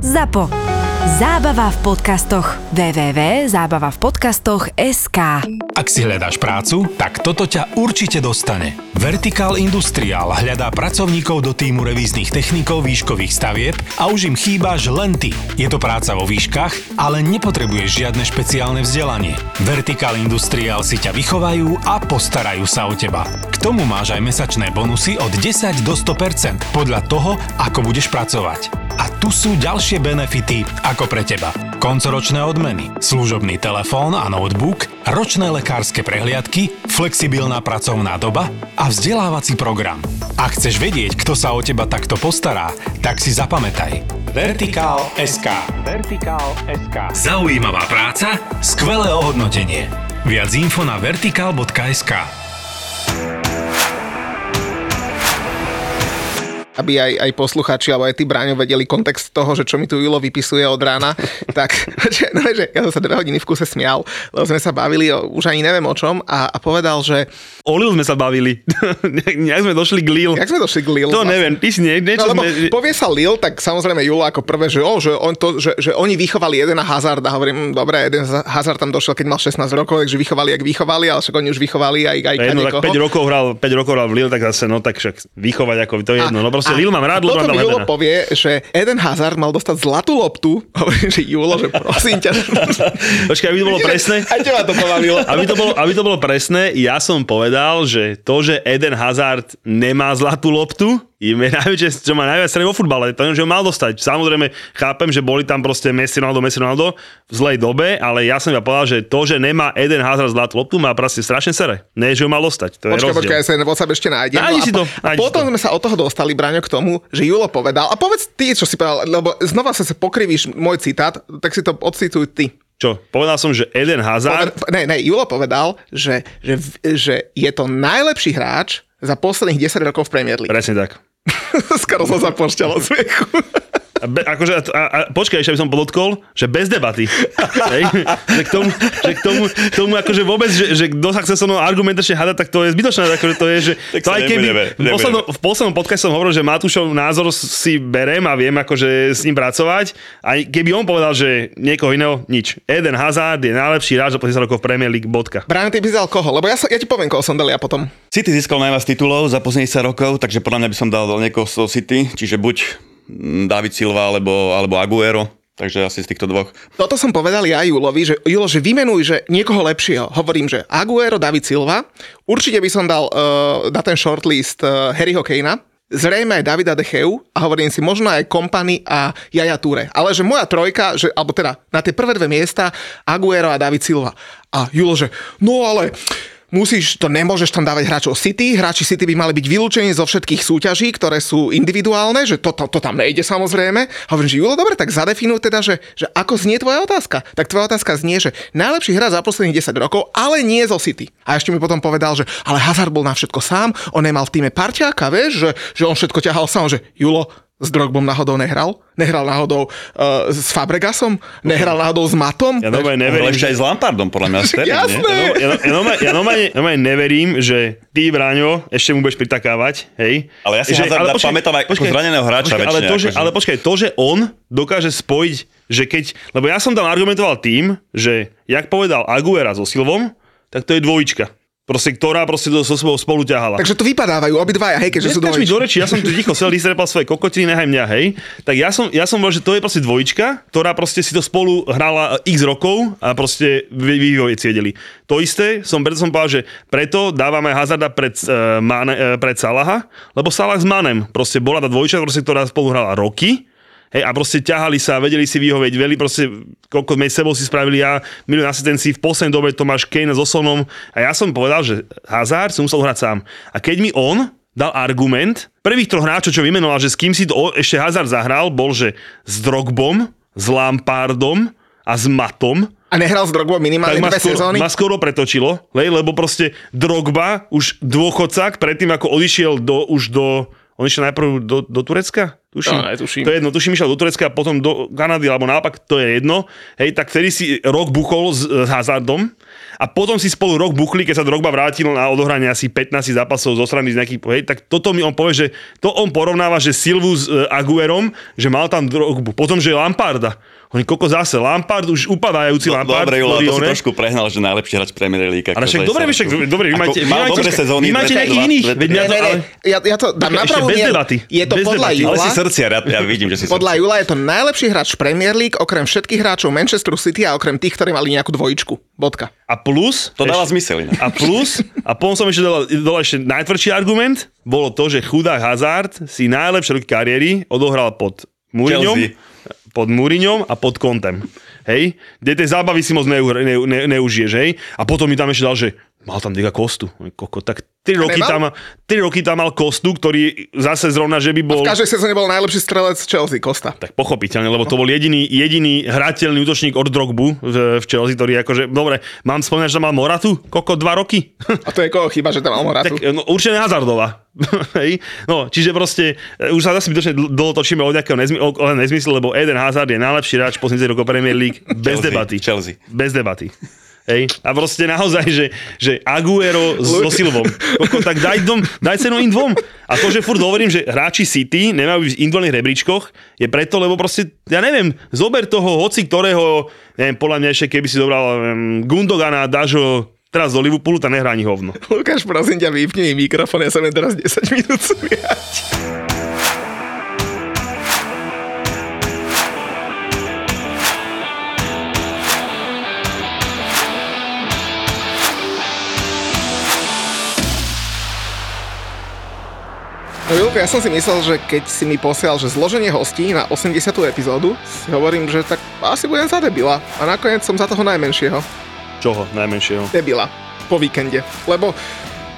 ZAPO. Zábava v podcastoch. www.zábavavpodcastoch.sk Ak si hľadáš prácu, tak toto ťa určite dostane. Vertical Industrial hľadá pracovníkov do týmu revíznych technikov výškových stavieb a už im chýbaš len ty. Je to práca vo výškach, ale nepotrebuješ žiadne špeciálne vzdelanie. Vertical Industrial si ťa vychovajú a postarajú sa o teba. K tomu máš aj mesačné bonusy od 10 do 100% podľa toho, ako budeš pracovať. A tu sú ďalšie benefity ako pre teba. Koncoročné odmeny, služobný telefón a notebook, ročné lekárske prehliadky, flexibilná pracovná doba a vzdelávací program. Ak chceš vedieť, kto sa o teba takto postará, tak si zapamätaj. Vertikál SK. Vertikál SK. Zaujímavá práca, skvelé ohodnotenie. Viac info na vertikál.sk. aby aj, aj poslucháči alebo aj ty, Bráňo, vedeli kontext toho, že čo mi tu Julo vypisuje od rána, tak že, no, že ja som sa dve hodiny v kuse smial, lebo sme sa bavili o, už ani neviem o čom a, a povedal, že... O Lil sme sa bavili. Nejak sme došli k Lil. Jak sme došli k Lil? To neviem, ty si nie, niečo No, lebo sme... povie sa Lil, tak samozrejme Julo ako prvé, že, oh, že, on to, že, že oni vychovali jeden Hazard a hovorím, hm, dobre, jeden Hazard tam došiel, keď mal 16 rokov, takže vychovali, jak vychovali, ale však oni už vychovali aj, aj Jedno, tak niekoho. 5 rokov hral, 5 rokov hral v Lil, tak zase, no tak však vychovať ako to je jedno. No proste Lil mám rád, toto mám Julo Edena. povie, že Eden Hazard mal dostať zlatú loptu. Hovorím, že Julo, že prosím ťa. Počkaj, aby to bolo presné. Aj teba to pobavilo. Aby to, bolo, aby to bolo presné, ja som povedal, že to, že Eden Hazard nemá zlatú loptu, je najväčšie, čo má najviac vo futbale, to je, že ho mal dostať. Samozrejme, chápem, že boli tam proste Messi Ronaldo, Messi Ronaldo v zlej dobe, ale ja som iba povedal, že to, že nemá Eden Hazard zlatú loptu, má proste strašne sere. Ne, že ho mal dostať. To je Počkaj, rozdiel. počkaj, ja sa WhatsApp ešte nájdem. Nájdi No si to, a potom to. sme sa od toho dostali, Braňo, k tomu, že Julo povedal, a povedz ty, čo si povedal, lebo znova sa sa pokrivíš môj citát, tak si to odcituj ty. Čo? Povedal som, že Eden Hazard... Poved, ne, ne, Julo povedal, že, že, že je to najlepší hráč za posledných 10 rokov v Premier League. Presne tak. Skoro sa pošťal od smiechu. A be, akože, a, a, počkaj, ešte by som podotkol, že bez debaty. Hej? že, k tomu, že k tomu, k tomu akože vôbec, že, že kto sa chce so mnou argumentačne hádať, tak to je zbytočné. Akože to je, že Tak to aj keby, nebudeme, v, poslednom, v poslednom podcaste som hovoril, že Matúšov názor si berem a viem akože s ním pracovať. A keby on povedal, že niekoho iného, nič. Eden Hazard je najlepší hráč za posledných rokov v Premier League, bodka. Brian, ty by si dal koho? Lebo ja, sa, ja ti poviem, koho som dal ja potom. City získal najviac titulov za posledných 10 rokov, takže podľa mňa by som dal niekoho z City, čiže buď David Silva alebo, alebo Aguero, takže asi z týchto dvoch. Toto som povedal ja Julovi, že Julo, že vymenuj, že niekoho lepšieho. Hovorím, že Aguero, David Silva. Určite by som dal uh, na ten shortlist uh, Harryho Kanea. Zrejme aj Davida De Geu a hovorím si možno aj Kompany a Jaja Ture. Ale že moja trojka, že, alebo teda na tie prvé dve miesta Aguero a David Silva. A Julo, že no ale musíš, to nemôžeš tam dávať hráčov City, hráči City by mali byť vylúčení zo všetkých súťaží, ktoré sú individuálne, že to, to, to tam nejde samozrejme. Hovorím, že Julo, dobre, tak zadefinuj teda, že, že ako znie tvoja otázka. Tak tvoja otázka znie, že najlepší hráč za posledných 10 rokov, ale nie zo City. A ešte mi potom povedal, že ale Hazard bol na všetko sám, on nemal v týme parťáka, vieš, že, že on všetko ťahal sám, že Julo, s Drogbom náhodou nehral? Nehral náhodou uh, s Fabregasom? Nehral náhodou s Matom? Ja normálne Ale neverím, ešte aj s Lampardom, podľa mňa. Sterling, nie? Jasné. Ja, ja, ja, normálne, ja normálne, normálne neverím, že ty, Braňo, ešte mu budeš pritakávať, hej? Ale ja si že, Hazarda pamätám aj ako zraneného hráča počkaj, ale, väčšine, to, že, akože. ale počkaj, to, že on dokáže spojiť, že keď... Lebo ja som tam argumentoval tým, že jak povedal Aguera so Silvom, tak to je dvojička. Proste, ktorá proste so sebou spolu ťahala. Takže to vypadávajú obidvaja, hej, keďže sú Neskáč mi dvojičky. do reči, ja som tu ticho sedel, vystrepal svoje kokotiny, nechaj mňa, hej. Tak ja som, ja som bol, že to je proste dvojička, ktorá proste si to spolu hrala x rokov a proste vy vedeli. To isté, som preto som povedal, že preto dávame Hazarda pred, uh, Mane, uh, pred Salaha, lebo Salah s Manem, proste bola tá dvojička, proste, ktorá spolu hrala roky, Hej, a proste ťahali sa, vedeli si vyhovieť, veli proste, koľko medzi sebou si spravili ja, milión asistencií, v poslednej dobe Tomáš Kane so Sonom a ja som povedal, že Hazard si musel hrať sám. A keď mi on dal argument, prvých troch hráčov, čo vymenoval, že s kým si to ešte Hazard zahral, bol, že s Drogbom, s Lampardom a s Matom, A nehral s Drogbom tak minimálne ma dve skoro, sezóny? ma skoro pretočilo, lej, lebo proste Drogba, už dôchodcák, predtým ako odišiel do, už do, on išiel najprv do, do Turecka? Tuším, No, netuším. to je jedno, tuším, išiel do Turecka a potom do Kanady, alebo naopak, to je jedno. Hej, tak vtedy si rok buchol s, s Hazardom a potom si spolu rok buchli, keď sa Drogba vrátil na odohranie asi 15 zápasov zo strany z nejakých, hej, tak toto mi on povie, že to on porovnáva, že Silvu s e, Aguerom, že mal tam Drogbu. Potom, že Lamparda. Oni koko zase, Lampard už upadajúci Lampard. Dobre, Julo, to si trošku prehnal, že najlepší hráč Premier League. ale však dobre, však, dobre, vy Ako máte, vy máte, dobré sezóny, vy máte nejakých iných. Ne, ne, ne, ale, ja, ja to dám na pravú bez mieru. debaty. Je to Bez podľa debaty. Ale Jula, si srdciar, ja, ja vidím, že si podľa. Jula je to najlepší hráč Premier League, okrem všetkých hráčov Manchesteru City a okrem tých, ktorí mali nejakú dvojičku. Bodka. a plus, To dáva zmysel. A plus, a potom som ešte dal, dal ešte najtvrdší argument, bolo to, že chudák Hazard si najlepšie roky kariéry odohral pod Mourinhom, Chelsea. Pod Mourinhom a pod Kontem. Hej? Kde tej zábavy si moc neu, ne, ne, neužiješ, hej? A potom mi tam ešte dal, že mal tam Diga Kostu. Koko, tak 3 roky, tam, 3 roky tam mal Kostu, ktorý zase zrovna, že by bol... V každej sezóne bol najlepší strelec Chelsea, Costa. Tak pochopiteľne, lebo to bol jediný, jediný hrateľný útočník od Drogbu v, v Chelsea, ktorý akože, dobre, mám spomínať, že tam mal Moratu, koko, dva roky? A to je koho chyba, že tam mal Moratu. Tak no, určite Hazardová. Hej? no, čiže proste, e, už sa zase zbytočne dl- dlho točíme o nejakého nezmy, o, lebo Eden Hazard je najlepší hráč posledných rokov Premier League bez Chelsea, debaty. Chelsea. Bez debaty. Hej? A proste naozaj, že, že Aguero so Silvom. Koko, tak daj, dom, daj cenu im dvom. A to, že furt hovorím, že hráči City nemajú byť v individuálnych rebríčkoch, je preto, lebo proste, ja neviem, zober toho hoci ktorého, neviem, podľa mňa ešte keby si dobral um, Gundogana dáš ho teraz do Liverpoolu, tak nehrá ani hovno. Lukáš, prosím ťa, vypni mi mikrofón, ja sa teraz 10 minút smiať. No Julko, ja som si myslel, že keď si mi posiel, že zloženie hostí na 80. epizódu, si hovorím, že tak asi budem za debila. A nakoniec som za toho najmenšieho Čoho najmenšieho? debila po víkende. Lebo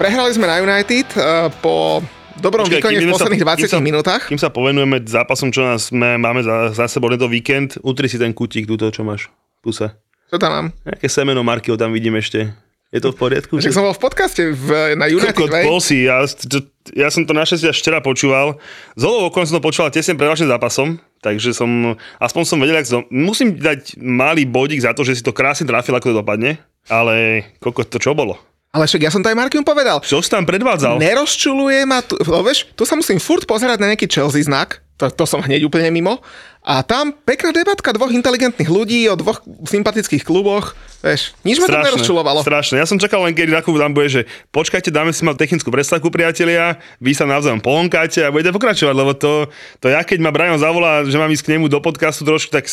prehrali sme na United uh, po dobrom Počkaj, výkone kým v sa- posledných kým 20 sa- minútach. Kým sa povenujeme zápasom, čo nás sme, máme za, za sebou tento víkend, utri si ten kutík, túto, čo máš v puse. Čo tam mám? Nejaké semeno Markyho tam vidím ešte. Je to v poriadku? Však som bol v podcaste v, na United Kokot, Way. bol si, ja, to, ja som to našťastie až včera počúval. Z okon som to počúval tesne pred vašim zápasom, takže som, aspoň som vedel, ak som, musím dať malý bodík za to, že si to krásne trafil, ako to dopadne, ale kokot, to čo bolo? Ale však ja som to aj Markium povedal. Čo si tam predvádzal? Nerozčuluje ma, tu, vieš, tu sa musím furt pozerať na nejaký Chelsea znak, to, to som hneď úplne mimo. A tam pekná debatka dvoch inteligentných ľudí o dvoch sympatických kluboch. Vieš, nič ma to nerozčulovalo. Strašné. Ja som čakal len, kedy takú tam bude, že počkajte, dáme si mal technickú prestávku, priatelia, vy sa navzájom polonkáte a budete pokračovať, lebo to, to ja, keď ma Brian zavolá, že mám ísť k nemu do podcastu trošku, tak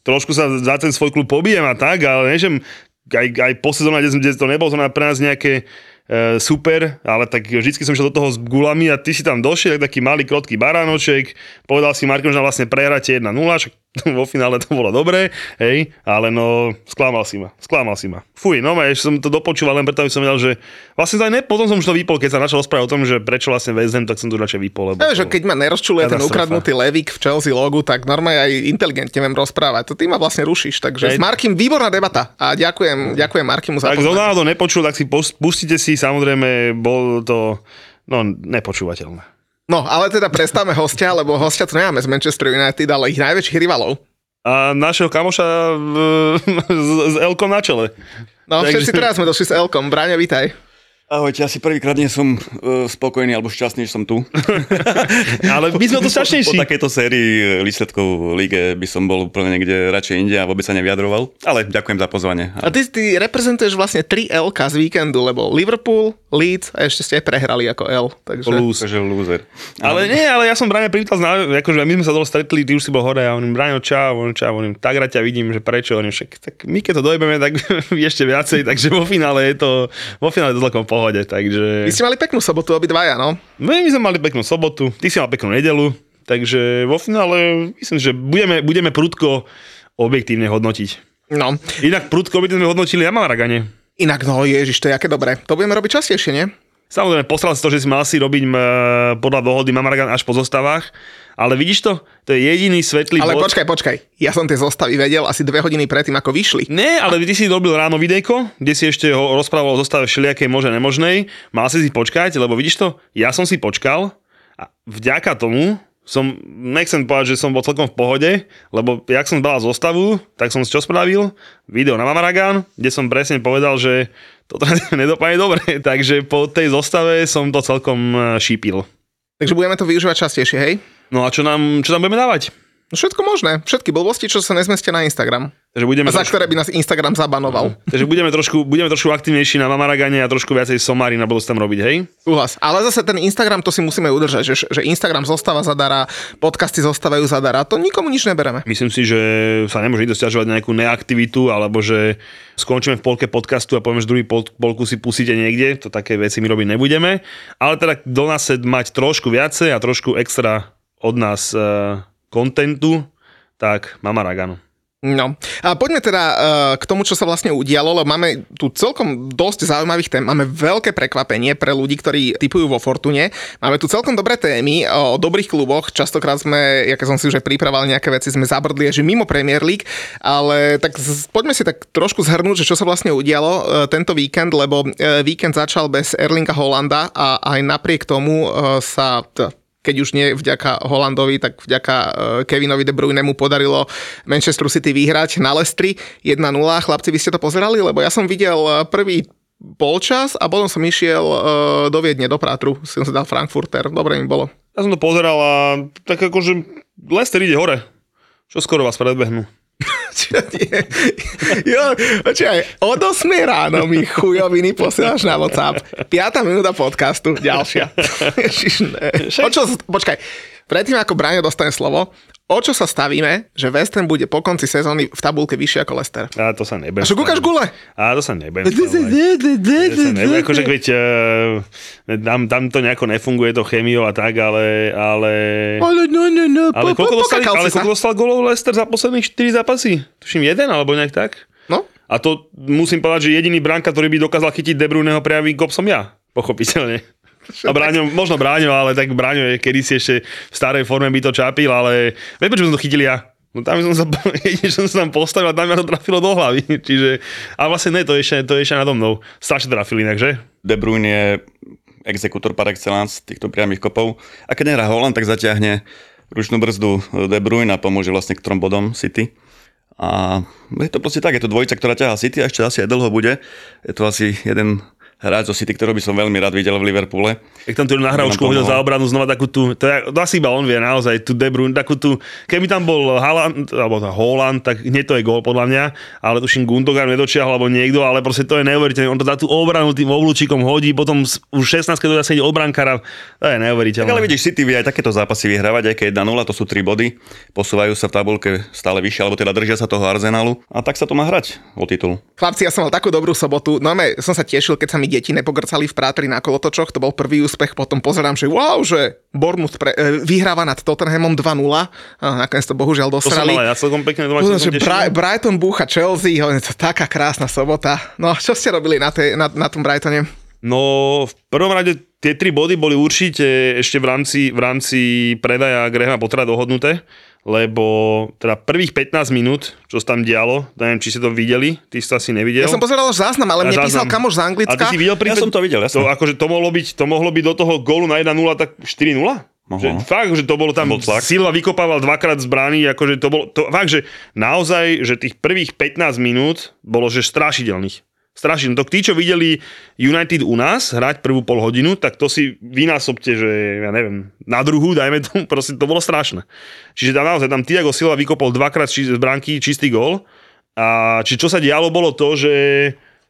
trošku sa za ten svoj klub pobijem a tak, ale že aj, aj po sezóne, kde, to nebolo to pre nás nejaké e, super, ale tak vždycky som šiel do toho s gulami a ty si tam došiel, tak taký malý krotký baránoček, povedal si Markom, že vlastne prehráte 1-0, však vo finále to bolo dobré, hej, ale no, sklamal si ma, sklamal si ma. Fuj, no ešte som to dopočúval len preto, aby som vedel, že vlastne to aj ne, potom som už to vypol, keď sa začal rozprávať o tom, že prečo vlastne West Ham, tak som to radšej vypol, lebo Ja, že keď ma nerozčuluje ten ukradnutý levík v Chelsea logu, tak normálne aj inteligentne viem rozprávať. To ty ma vlastne rušíš. Takže Hej. s Markim výborná debata. A ďakujem, ďakujem Markimu za tak to. kto náhodou nepočul, tak si pus- pustite si, samozrejme, bol to, no, nepočúvateľné. No, ale teda prestáme hostia, lebo hostia tu nemáme z Manchester United, ale ich najväčších rivalov. A našeho kamoša v, s, s Elkom na čele. No, Takže- všetci teraz sme došli s Elkom. Bráňa, vitaj. Ahojte, asi prvýkrát nie som uh, spokojný alebo šťastný, že som tu. Ale my sme to Po strašnejší. takejto sérii výsledkov v lige by som bol úplne niekde radšej inde a vôbec sa nevyjadroval. Ale ďakujem za pozvanie. A ty, ty reprezentuješ vlastne 3 LK z víkendu, lebo Liverpool, Leeds a ešte ste aj prehrali ako L. Takže... Plus. Takže loser. Ale nie, ale ja som Braňa privítal, zna, akože my sme sa dole stretli, ty už si bol hore a on Braňo, čau, on čau, on tak rád ťa vidím, že prečo, on však, tak my keď to dojbeme, tak ešte viacej, takže vo finále je to, vo finále je to celkom v pohode, takže... Vy ste mali peknú sobotu obidvaja, no? My, my sme mali peknú sobotu, ty si mal peknú nedelu, takže vo finále myslím, že budeme, budeme prudko objektívne hodnotiť. No. Inak prudko objektívne hodnotili na Maragane. Inak, no ježiš, to je aké dobré. To budeme robiť častejšie, nie? Samozrejme, posral si to, že si mal si robiť m, podľa dohody Mamaragan až po zostavách, ale vidíš to? To je jediný svetlý Ale bod. počkaj, počkaj. Ja som tie zostavy vedel asi dve hodiny predtým, ako vyšli. Nie, ale ty si robil ráno videjko, kde si ešte ho rozprával o zostave všelijakej možnej nemožnej. Mal si si počkať, lebo vidíš to, ja som si počkal a vďaka tomu som, nechcem povedať, že som bol celkom v pohode, lebo jak som zbal zostavu, tak som čo spravil? Video na Mamaragán, kde som presne povedal, že to nedopadne dobre, takže po tej zostave som to celkom eh, šípil. Takže budeme to využívať častejšie, hej? No a čo nám, čo nám budeme dávať? No všetko možné. Všetky blbosti, čo sa nezmestia na Instagram. Takže budeme za ktoré by nás Instagram zabanoval. Takže budeme trošku, budeme trošku aktivnejší na Mamaragane a trošku viacej somári na budúce tam robiť, hej? Súhlas. Ale zase ten Instagram, to si musíme udržať, že, že Instagram zostáva zadara, podcasty zostávajú zadara, to nikomu nič nebereme. Myslím si, že sa nemôže nikto stiažovať nejakú neaktivitu, alebo že skončíme v polke podcastu a povieme, že druhý pol, polku si pustíte niekde, to také veci my robiť nebudeme. Ale teda do nás mať trošku viacej a trošku extra od nás uh, kontentu, tak Mama Ragano. No. A poďme teda uh, k tomu, čo sa vlastne udialo, lebo máme tu celkom dosť zaujímavých tém. Máme veľké prekvapenie pre ľudí, ktorí typujú vo Fortune. Máme tu celkom dobré témy o dobrých kluboch. Častokrát sme, keď som si už aj pripravoval nejaké veci, sme zabrdli, že mimo Premier League, ale tak z, poďme si tak trošku zhrnúť, že čo sa vlastne udialo uh, tento víkend, lebo uh, víkend začal bez Erlinga Holanda a aj napriek tomu uh, sa t- keď už nie vďaka Holandovi, tak vďaka uh, Kevinovi De Bruyne mu podarilo Manchester City vyhrať na Lestri 1-0. Chlapci, vy ste to pozerali? Lebo ja som videl uh, prvý polčas a potom som išiel uh, do Viedne, do Prátru. Som si dal Frankfurter. Dobre mi bolo. Ja som to pozeral a tak akože Lester ide hore. Čo skoro vás predbehnú. Čo nie? Jo, počkaj, od 8 ráno mi chujoviny posielaš na WhatsApp. 5 minúta podcastu, ďalšia. Ježiš, ne. O čo, počkaj, predtým ako Braňo dostane slovo, o čo sa stavíme, že West Ham bude po konci sezóny v tabulke vyššie ako Leicester? A to sa nebudem. A kúkaš gule? A to sa nebudem. Akože veď uh, tam, tam to nejako nefunguje, to chemiou a tak, ale... Ale, Ale no, no, no, ale koľko dostal, ale koľko dostal golov Leicester za posledných 4 zápasy? Tuším jeden, alebo nejak tak? No, A to musím povedať, že jediný bránka, ktorý by dokázal chytiť De Bruyneho prejavy kop som ja. Pochopiteľne. A Bráňo, možno Bráňo, ale tak Bráňo je kedysi ešte v starej forme by to čapil, ale veď prečo som to chytil ja? No tam som sa, som sa tam postavil a tam ma to trafilo do hlavy. Čiže, a vlastne ne, to ešte, to ešte nado mnou. Strašne trafili inak, že? De Bruyne je exekutor par excellence týchto priamých kopov. A keď nehrá Holland, tak zatiahne ručnú brzdu De Bruyne a pomôže vlastne k trom bodom City. A je to proste tak, je to dvojica, ktorá ťahá City a ešte asi aj dlho bude. Je to asi jeden hráč zo City, ktorého by som veľmi rád videl v Liverpoole. Jak tam tú nahrávku hodil za obranu znova takú tú, to, je, to asi iba on vie naozaj, tú De Bruyne, takú tú, keby tam bol Haaland, alebo tá Holland, tak hneď to je gól podľa mňa, ale tuším Gundogan nedočiahol, alebo niekto, ale proste to je neuveriteľné, on to dá tú obranu tým oblúčikom hodí, potom už 16 keď sedieť od brankára, to je neuveriteľné. Tak ale vidíš, City vie aj takéto zápasy vyhrávať, aj keď 1-0, to sú 3 body, posúvajú sa v tabulke stále vyššie, alebo teda držia sa toho Arsenalu a tak sa to má hrať o titul. Chlapci, ja som mal takú dobrú sobotu. No som sa tešil, keď sa mi deti nepogrcali v prátri na kolotočoch. To bol prvý úspech. Potom pozerám, že wow, že Bournemouth pre, e, vyhráva nad Tottenhamom 2-0. A nakoniec to bohužiaľ to som dosrali. mal aj ja celkom pekne doma, Pozor, som že. Bri- Brighton búcha Chelsea, ho, je to taká krásna sobota. No, čo ste robili na, tej, na, na tom Brightone? No, v prvom rade tie tri body boli určite ešte v rámci, v rámci predaja Grahama Pottera dohodnuté, lebo teda prvých 15 minút, čo sa tam dialo, neviem, či ste to videli, ty si to asi nevidel. Ja som pozeral až záznam, ale mne A písal záznam. kamoš z Anglicka. A ty si videl pri Ja som to videl, jasne. To, akože to mohlo byť, to mohlo byť do toho gólu na 1-0 tak 4-0? Že, no. fakt, že to bolo tam, Bol tlak. Silva vykopával dvakrát z brány, akože to bolo, to, fakt, že naozaj, že tých prvých 15 minút bolo, že strašidelných. Strašne. To tí, čo videli United u nás hrať prvú pol hodinu, tak to si vynásobte, že ja neviem, na druhú, dajme tomu, proste to bolo strašné. Čiže tam naozaj, tam Tiago Silva vykopol dvakrát z bránky čistý gól. A či čo sa dialo, bolo to, že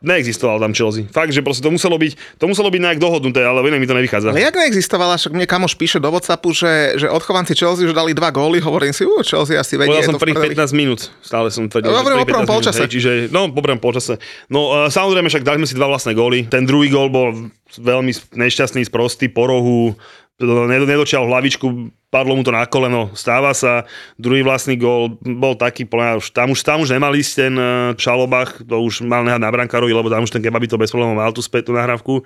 neexistoval tam Chelsea. Fakt, že proste to muselo byť, to muselo byť nejak dohodnuté, ale inak mi to nevychádza. Ale jak neexistovala, však mne kamoš píše do Whatsappu, že, že odchovanci Chelsea už dali dva góly, hovorím si, uh, Chelsea asi vedie. Je som prvých prdeli. 15 minút. Stále som tvrdil. No, hovorím o prvých prvom 15 minút, polčase. hej, Čiže, no, po prvom polčase. No, uh, samozrejme, však dali sme si dva vlastné góly. Ten druhý gól bol veľmi nešťastný, sprostý, po rohu, nedočial hlavičku, padlo mu to na koleno, stáva sa. Druhý vlastný gól bol taký, podľa tam, už, tam už nemal ísť ten uh, Šalobach, to už mal nehať na brankárovi, lebo tam už ten Kebaby to bez problémov mal tú spätnú nahrávku.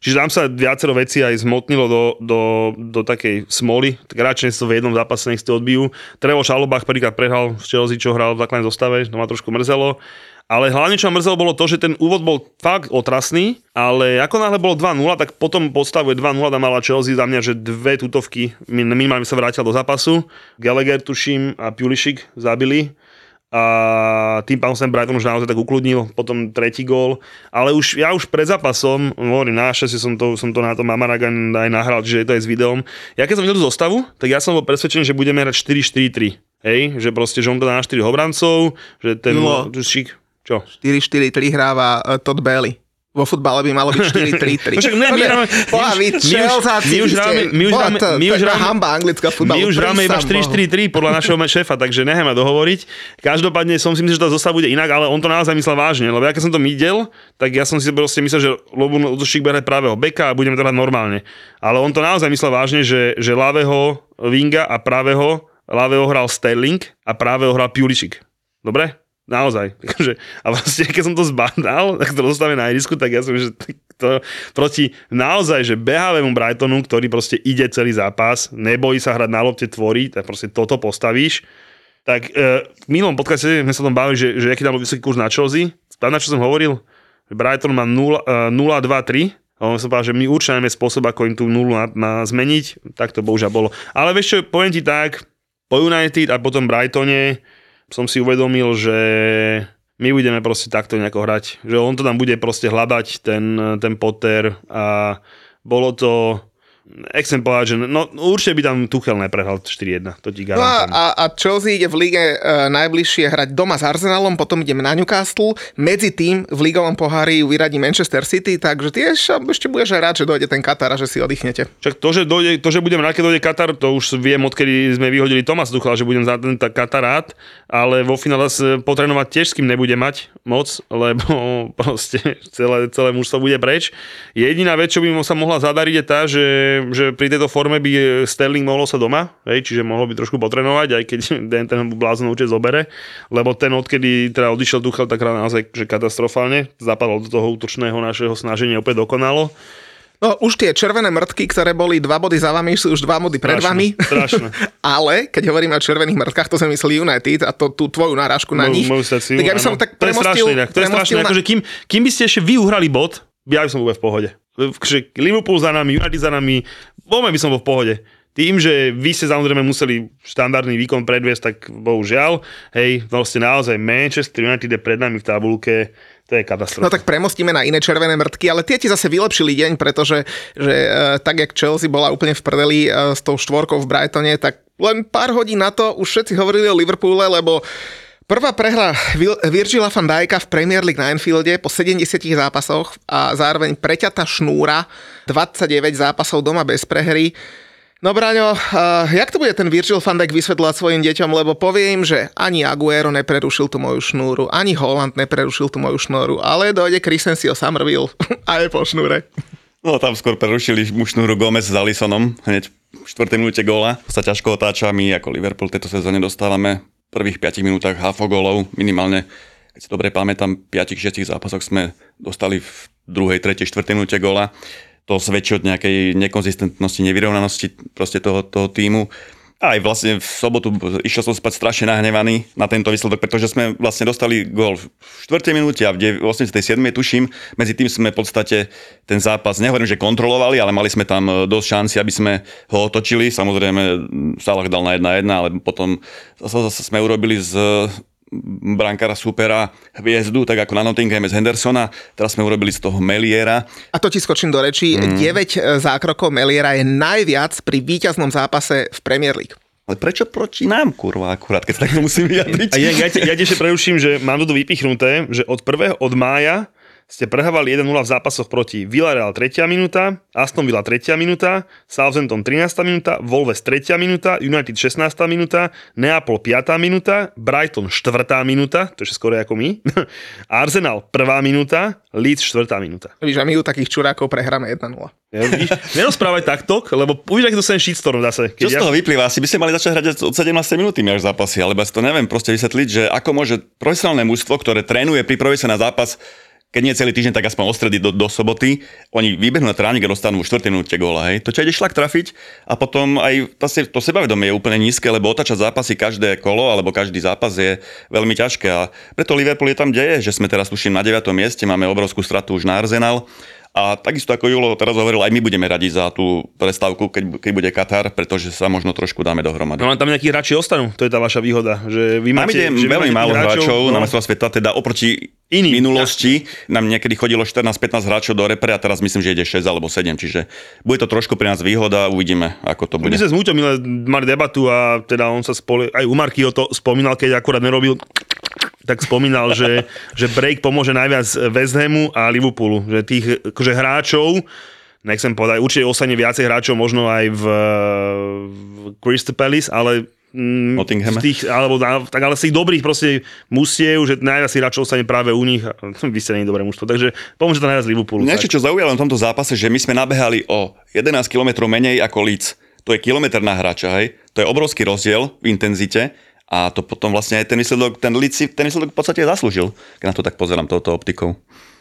Čiže tam sa viacero vecí aj zmotnilo do, do, do takej smoly, tak radšej to v jednom zápase nech si to odbijú. Trevo Šalobach prvýkrát prehral v Chelsea, čo hral v základnej zostave, to ma trošku mrzelo. Ale hlavne, čo ma mrzelo, bolo to, že ten úvod bol fakt otrasný, ale ako náhle bolo 2-0, tak potom podstavuje 2-0 tam mala Chelsea za mňa, že dve tutovky minimálne sa vrátil do zápasu. Gallagher, tuším, a Pulisic zabili a tým pádom sem Brighton už naozaj tak ukludnil, potom tretí gól, ale už, ja už pred zápasom, hovorím, na šesi som to, som to na tom Mamaragan aj nahral, že to je s videom. Ja keď som videl tú zostavu, tak ja som bol presvedčený, že budeme hrať 4-4-3. Hej, že proste, že on dá na 4 obrancov, že ten... No. Šik, čo? 4-4-3 hráva uh, Todd Bailey. Vo futbale by malo byť 4-3-3. No však ne, my hráme- Boha, vy my už- Čelzáci, my už vy ste- hráme- my už hráme- my už hráme- hamba anglická futbalu. My už hráme iba prísam Bohu. 4-4-3 podľa našeho šéfa, takže nechajme dohovoriť. Každopádne som si myslel, že tá zostava bude inak, ale on to naozaj myslel vážne, lebo ja keď som to videl, tak ja som si proste myslel, že Lobun bude hrať pravého beka a budeme to hrať normálne. Ale on to naozaj myslel vážne, že, že ľavého Winga a pravého, ľavého hral Sterling a pravého hral Pulisic. Dobre? Naozaj. Takže, a vlastne, keď som to zbadal, tak to dostane na ihrisku, tak ja som, že to proti naozaj, že behavému Brightonu, ktorý proste ide celý zápas, nebojí sa hrať na lopte, tvorí, tak proste toto postavíš. Tak e, v minulom podcaste sme sa tom bavili, že, že aký tam bol vysoký kurz na Chelsea. Spána, čo som hovoril? Brighton má 0, e, 0-2-3. A on som povedal, že my určite máme spôsob, ako im tú nulu na, na zmeniť. Tak to bohužiaľ bolo. Ale vieš čo, poviem ti tak, po United a potom Brightone som si uvedomil, že my budeme proste takto nejako hrať. Že on to tam bude proste hľadať, ten, ten Potter a bolo to Povedať, že no, určite by tam Tuchel neprehral 4-1, to ti No a, a, Chelsea ide v lige e, najbližšie hrať doma s Arsenalom, potom ideme na Newcastle, medzi tým v ligovom pohári vyradí Manchester City, takže tiež ešte budeš aj rád, že dojde ten Katar a že si oddychnete. Však to, že, dojde, to, že budem rád, keď dojde Katar, to už viem, odkedy sme vyhodili Tomas Tuchel, že budem za ten Katar rád, ale vo finále sa potrénovať tiež s kým nebude mať moc, lebo proste celé, celé mužstvo bude preč. Jediná vec, čo by mu sa mohla zadariť je tá, že, že pri tejto forme by Sterling mohol sa doma, hej, čiže mohol by trošku potrénovať, aj keď ten, ten blázon určite zobere, lebo ten odkedy teda odišiel Tuchel, tak hral naozaj že katastrofálne, zapadol do toho útočného našeho snaženia opäť dokonalo. No už tie červené mrtky, ktoré boli dva body za vami, sú už dva body pred Strašné, vami. strašné. Ale keď hovoríme o červených mrtkách, to sa myslí United a to, tú tvoju náražku na Moju- nich. moju secciu, tak ja by som áno. tak to je strašné, premostil, to je strašné, premostil na- akože kým, kým by ste ešte vy uhrali bod, ja by som bol v pohode. Liverpool za nami, United za nami, voľme by som bol v pohode. Tým, že vy ste samozrejme museli štandardný výkon predviesť, tak bohužiaľ, hej, vlastne naozaj Manchester United je pred nami v tabulke, to je katastrofa. No tak premostíme na iné červené mrtky, ale tie ti zase vylepšili deň, pretože že, e, tak, jak Chelsea bola úplne v prdeli e, s tou štvorkou v Brightone, tak len pár hodín na to už všetci hovorili o Liverpoole, lebo Prvá prehra Virgila van Dijka v Premier League na Anfielde po 70 zápasoch a zároveň preťatá šnúra 29 zápasov doma bez prehry. No Braňo, uh, jak to bude ten Virgil van Dijk vysvetľovať svojim deťom, lebo povie im, že ani Aguero neprerušil tú moju šnúru, ani Holland neprerušil tú moju šnúru, ale dojde Christensen Somerville a je po šnúre. No tam skôr prerušili mu šnúru Gomez s Alisonom hneď v 4. minúte góla. Sa ťažko otáča, my ako Liverpool tejto sezóne dostávame prvých 5 minútach hafo gólov, minimálne keď si dobre pamätám, 5-6 zápasoch sme dostali v druhej, tretej, štvrtej minúte góla. To svedčí od nejakej nekonzistentnosti, nevyrovnanosti proste toho, toho týmu. Aj vlastne v sobotu išiel som spať strašne nahnevaný na tento výsledok, pretože sme vlastne dostali gól v 4. minúte a v 87. tuším. Medzi tým sme v podstate ten zápas, nehovorím, že kontrolovali, ale mali sme tam e, dosť šanci, aby sme ho otočili. Samozrejme, Salah dal na 1-1, ale potom zase, zase sme urobili z brankára supera hviezdu, tak ako na Nottinghame z Hendersona. Teraz sme urobili z toho Meliera. A to ti skočím do rečí, mm. 9 zákrokov Meliera je najviac pri víťaznom zápase v Premier League. Ale prečo proti nám, kurva, akurát, keď sa takto musím vyjadriť? A ja, ja, ja ti ešte preruším, že mám tu vypichnuté, že od 1. od mája ste prehrávali 1-0 v zápasoch proti Villarreal 3. minúta, Aston Villa 3. minúta, Southampton 13. minúta, Wolves 3. minúta, United 16. minúta, Neapol 5. minúta, Brighton 4. minúta, to je skoro ako my, Arsenal 1. minúta, Leeds 4. minúta. Víš, a my u takých čurákov prehráme 1-0. Ja, vidíš, nerozprávaj takto, lebo uvidíš, aký dostanem shitstorm zase. Čo z toho vyplýva? Asi by ste mali začať hrať od 17. minúty až zápasy, alebo ja si to neviem proste vysvetliť, že ako môže profesionálne mužstvo, ktoré trénuje, pripravuje sa na zápas, keď nie celý týždeň, tak aspoň od stredy do, do soboty. Oni vybehnú na tránik a dostanú v 4. minúte góla, hej. To ťa ide šlak trafiť a potom aj to, to sebavedomie je úplne nízke, lebo otačať zápasy každé kolo alebo každý zápas je veľmi ťažké a preto Liverpool je tam, kde je, že sme teraz tuším na 9. mieste, máme obrovskú stratu už na Arsenal a takisto ako Julo teraz hovoril, aj my budeme radi za tú prestávku, keď, keď bude Katar, pretože sa možno trošku dáme dohromady. No tam nejakí hráči ostanú, to je tá vaša výhoda. Že vy máte, ide že veľmi málo hráčov no. na mestrová sveta, teda oproti Iný, minulosti nám niekedy chodilo 14-15 hráčov do repre a teraz myslím, že ide 6 alebo 7, čiže bude to trošku pre nás výhoda, uvidíme, ako to bude. My sme s minule mali debatu a teda on sa spoli, aj u Marky o to spomínal, keď akurát nerobil tak spomínal, že, že break pomôže najviac West Hamu a Liverpoolu. Že tých akože hráčov, nechcem povedať, určite ostane viacej hráčov možno aj v, v Crystal Palace, ale mm, z tých, alebo, tak ale z tých dobrých proste mustiev, že najviac si hráčov ostane práve u nich. A Vy ste nie dobré mužstvo, takže pomôže to najviac Liverpoolu. Niečo, čo zaujalo na tomto zápase, že my sme nabehali o 11 km menej ako Leeds. To je kilometr na hráča, hej? To je obrovský rozdiel v intenzite a to potom vlastne aj ten výsledok, ten Leeds si ten výsledok v podstate zaslúžil, keď na to tak pozerám touto optikou.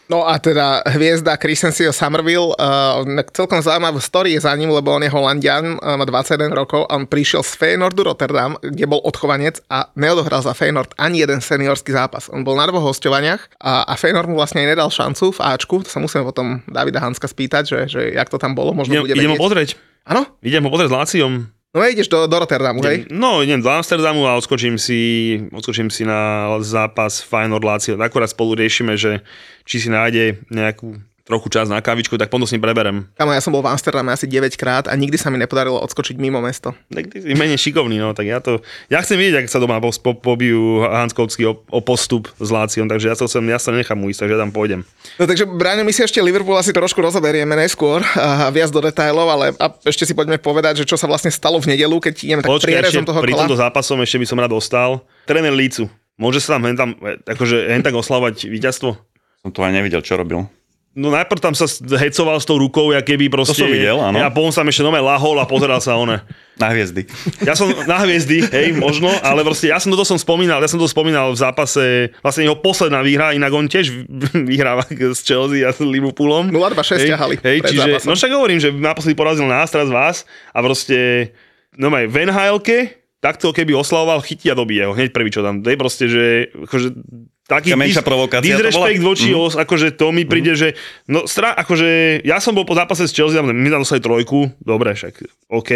No a teda hviezda Christensio Somerville, uh, celkom zaujímavá story je za ním, lebo on je holandian, uh, má 21 rokov a on prišiel z Feyenoordu Rotterdam, kde bol odchovanec a neodohral za Feyenoord ani jeden seniorský zápas. On bol na dvoch hostovaniach a, a Feyenoord mu vlastne aj nedal šancu v Ačku, to sa musíme potom Davida Hanska spýtať, že, že jak to tam bolo, možno Idem, bude idem ho pozrieť. Áno? Idem ho pozrieť s Láciom. No ideš do, do Rotterdamu, hej? No, idem do Amsterdamu a odskočím si, odskočím si na zápas Feyenoord Lazio. Akorát spolu riešime, že či si nájde nejakú trochu čas na kávičku, tak potom s ním preberem. Kamo, ja som bol v Amsterdame asi 9 krát a nikdy sa mi nepodarilo odskočiť mimo mesto. Tak ty si menej šikovný, no, tak ja to... Ja chcem vidieť, ak sa doma po, po, pobijú Hanskovský o, o, postup s Láciom, takže ja sa sem, ja sa nechám ujsť, takže ja tam pôjdem. No takže, Braňo, my si ešte Liverpool asi trošku rozoberieme neskôr a viac do detailov, ale a ešte si poďme povedať, že čo sa vlastne stalo v nedelu, keď ideme tak Počkaj, ešte toho pri kola. tomto zápasom ešte by som rád ostal. Tréner Lícu, môže sa tam hen, tam, akože, hen tak oslavovať víťazstvo? Som to aj nevidel, čo robil. No najprv tam sa hecoval s tou rukou, ja keby proste... som videl, áno. A potom sa ešte nové lahol a pozeral sa one. Na hviezdy. Ja som na hviezdy, hej, možno, ale proste ja som toto som spomínal, ja som to spomínal v zápase, vlastne jeho posledná výhra, inak on tiež vyhráva s Chelsea a s Liverpoolom. 0-2-6 Hej, ťahali Hej, pred čiže, zápasom. no však hovorím, že naposledy porazil nás, teraz vás a proste, no maj, Van Heilke, takto keby oslavoval, chytí a dobije ho, hneď prvý, čo tam, dej proste, že akože, taký menšia provokácia to disrespekt bola? voči Mhm. os, akože to mi príde, že no stra, akože ja som bol po zápase s Chelsea, my sme dostali trojku, dobre, však OK,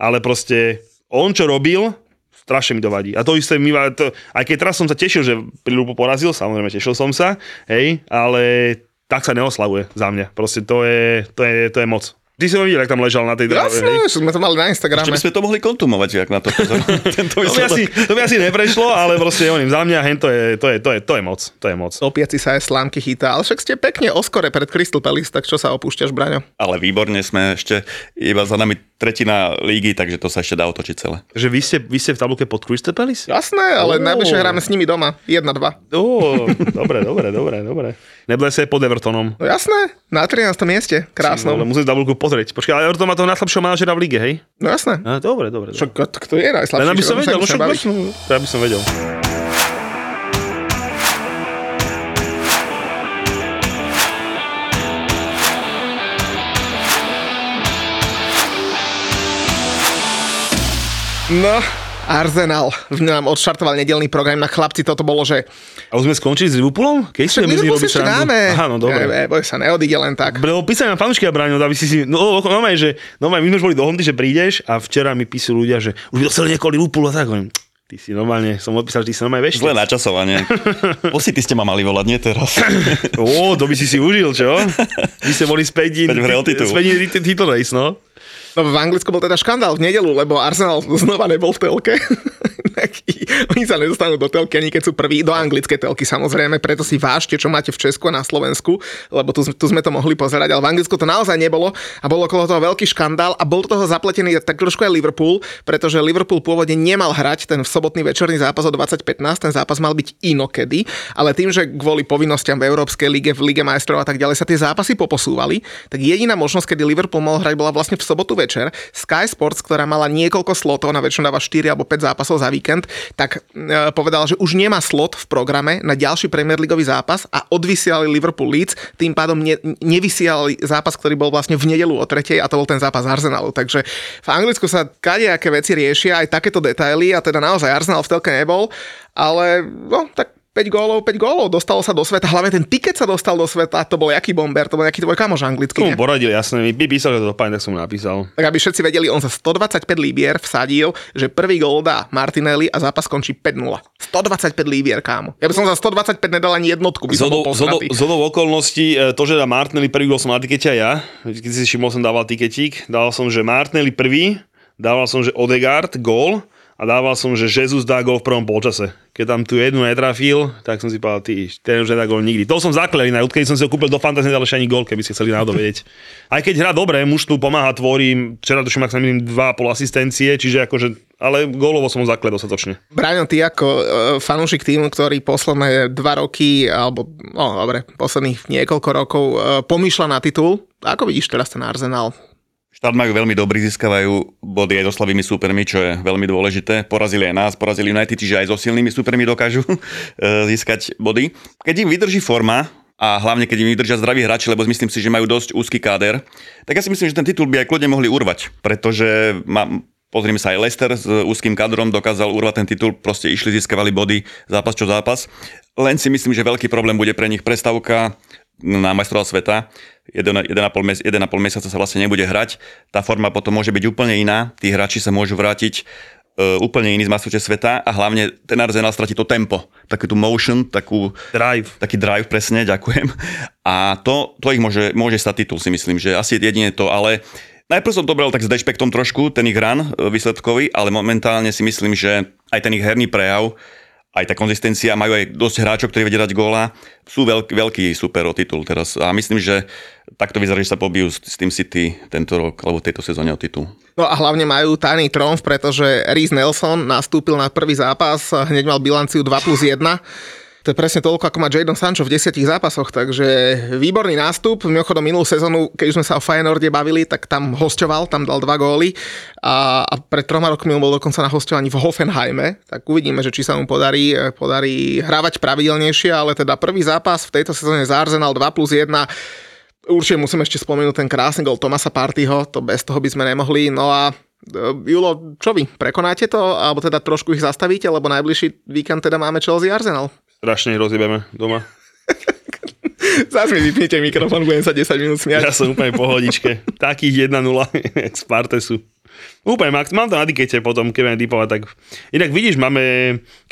ale proste on čo robil, strašne mi to vadí. A to isté mi to, aj keď teraz som sa tešil, že Lupo porazil, samozrejme tešil som sa, hej, ale tak sa neoslavuje za mňa. Proste to je, to je, to je moc. Ty si ho videl, ak tam ležal na tej dráve, hej. Jasné, sme to mali na Ešte Instagrame. by sme to mohli kontumovať, ak na to pozeral. Tento To by, asi, to by asi neprešlo, ale proste hovorím, za mňa hen to je, to je, to je, to je moc. To je moc. Opiaci sa aj slámky chytá, ale však ste pekne oskore pred Crystal Palace, tak čo sa opúšťaš, Braňo? Ale výborne sme ešte iba za nami tretina lígy, takže to sa ešte dá otočiť celé. Že vy ste, vy ste v tabulke pod Crystal Palace? Jasné, ale Ó. najbližšie hráme s nimi doma. 1-2. Ó, dobre, dobre, dobre, dobre. Aj pod Evertonom. No jasné, na 13. mieste. No, ale Krásno. musím tabulku pozrieť. Počkaj, ale Everton má toho najslabšieho manažera v lige, hej? No jasné. A, dobre, dobre. Čo, dobre. kto je najslabší? Len aby som vedel, no však no, by som vedel. No, Arsenal nám odštartoval nedelný program na chlapci, toto bolo, že A už sme skončili s Liverpoolom? Keď však sme Liverpool ešte dáme. Aha, no dobre. E, boj sa, neodíde len tak. Bolo písať na fanúšky a bránil, aby si si... No, no, že, no, my sme už boli dohodnutí, že prídeš a včera mi písali ľudia, že už by dostali niekoho Liverpoolu a tak. Hovorím, Ty si normálne, som odpísal, že ty si normálne vešti. Zlé načasovanie. Posity ste ma mali volať, nie teraz. Ó, to by si si užil, čo? Vy ste boli späť Späť v Real titul. Späť v titul race, no. No v Anglicku bol teda škandál v nedelu, lebo Arsenal znova nebol v telke. Oni sa nedostanú do telky, ani keď sú prví, do anglickej telky samozrejme, preto si vážte, čo máte v Česku a na Slovensku, lebo tu, tu sme to mohli pozerať, ale v Anglicku to naozaj nebolo a bol okolo toho veľký škandál a bol do toho zapletený tak trošku aj Liverpool, pretože Liverpool pôvodne nemal hrať ten sobotný večerný zápas o 2015, ten zápas mal byť inokedy, ale tým, že kvôli povinnostiam v Európskej lige, v Lige majstrov a tak ďalej sa tie zápasy poposúvali, tak jediná možnosť, kedy Liverpool mohol hrať, bola vlastne v sobotu večer. Sky Sports, ktorá mala niekoľko slotov, na väčšinu dáva 4 alebo 5 zápasov za víkend, víkend, tak e, povedal, že už nemá slot v programe na ďalší Premier Leagueový zápas a odvysielali Liverpool Leeds, tým pádom ne, nevysielali zápas, ktorý bol vlastne v nedelu o tretej a to bol ten zápas Arsenalu. Takže v Anglicku sa kadejaké veci riešia, aj takéto detaily a teda naozaj Arsenal v telke nebol, ale no, tak 5 gólov, 5 gólov, dostalo sa do sveta, hlavne ten tiket sa dostal do sveta, to bol jaký bomber, to bol nejaký tvoj kamoš anglický. Tomu ne? poradil, jasne, mi by písal, že to dopadne, tak som napísal. Tak aby všetci vedeli, on za 125 libier vsadil, že prvý gól dá Martinelli a zápas končí 5-0. 125 libier, kámo. Ja by som za 125 nedal ani jednotku, by som bol zhodou okolností, e, to, že dá Martinelli prvý gol som na tikete a ja, keď si všimol, som dával tiketík, dával som, že Martinelli prvý, dával som, že Odegaard gól a dával som, že Jesus dá gól v prvom polčase. Keď tam tu jednu netrafil, tak som si povedal, ty, ten už nedá gól nikdy. To som zakleli na keď som si ho kúpil do fantasy, nedal ani gól, keby ste chceli náhodou vedieť. Aj keď hrá dobre, muž tu pomáha, tvorí, včera tuším, ak sa milím, 2,5 asistencie, čiže akože, ale gólovo som ho zaklel dostatočne. Braňo, ty ako uh, fanúšik týmu, ktorý posledné dva roky, alebo no dobre, posledných niekoľko rokov uh, pomýšľa na titul, ako vidíš teraz ten Arsenal? Štát majú veľmi dobrý, získavajú body aj so slabými súpermi, čo je veľmi dôležité. Porazili aj nás, porazili United, čiže aj so silnými súpermi dokážu eh, získať body. Keď im vydrží forma, a hlavne keď im vydržia zdraví hráči, lebo myslím si, že majú dosť úzky káder, tak ja si myslím, že ten titul by aj kľudne mohli urvať, pretože má, pozrime sa aj Leicester s úzkým kadrom dokázal urvať ten titul, proste išli, získavali body zápas čo zápas. Len si myslím, že veľký problém bude pre nich prestavka na majstrova sveta. 1,5 mes- 1,5 mesiaca sa vlastne nebude hrať. Tá forma potom môže byť úplne iná. Tí hráči sa môžu vrátiť e, úplne iný z majstrovstve sveta a hlavne ten Arsenal stratí to tempo, takú tú motion, takú, Drive. taký drive presne, ďakujem. A to, to ich môže, môže stať titul, si myslím, že asi jedine to, ale najprv som to bral tak s dešpektom trošku, ten ich ran e, výsledkový, ale momentálne si myslím, že aj ten ich herný prejav, aj tá konzistencia, majú aj dosť hráčov, ktorí vedia dať góla, sú veľký, veľký super o titul teraz. A myslím, že takto vyzerá, že sa pobijú s, tým City tento rok, alebo v tejto sezóne o titul. No a hlavne majú tajný tromf, pretože Reece Nelson nastúpil na prvý zápas, hneď mal bilanciu 2 plus 1. To je presne toľko, ako má Jadon Sancho v desiatich zápasoch, takže výborný nástup. Mimochodom minulú sezónu, keď sme sa o Feyenoorde bavili, tak tam hostoval, tam dal dva góly a, a pred troma rokmi on bol dokonca na hostovaní v Hoffenheime, tak uvidíme, že či sa mu podarí, podarí hrávať pravidelnejšie, ale teda prvý zápas v tejto sezóne za Arsenal 2 plus 1 Určite musím ešte spomenúť ten krásny gol Tomasa Partyho, to bez toho by sme nemohli. No a e, Julo, čo vy, prekonáte to? Alebo teda trošku ich zastavíte, lebo najbližší víkend teda máme Chelsea Arsenal. Strašne rozjebeme doma. Zas mi vypnite mikrofón, budem sa 10 minút smiať. Ja som úplne pohodičke. Takých 1-0 z Partesu. Úplne, Max, mám to na dikete potom, keď budeme dipovať, tak... Inak vidíš, máme,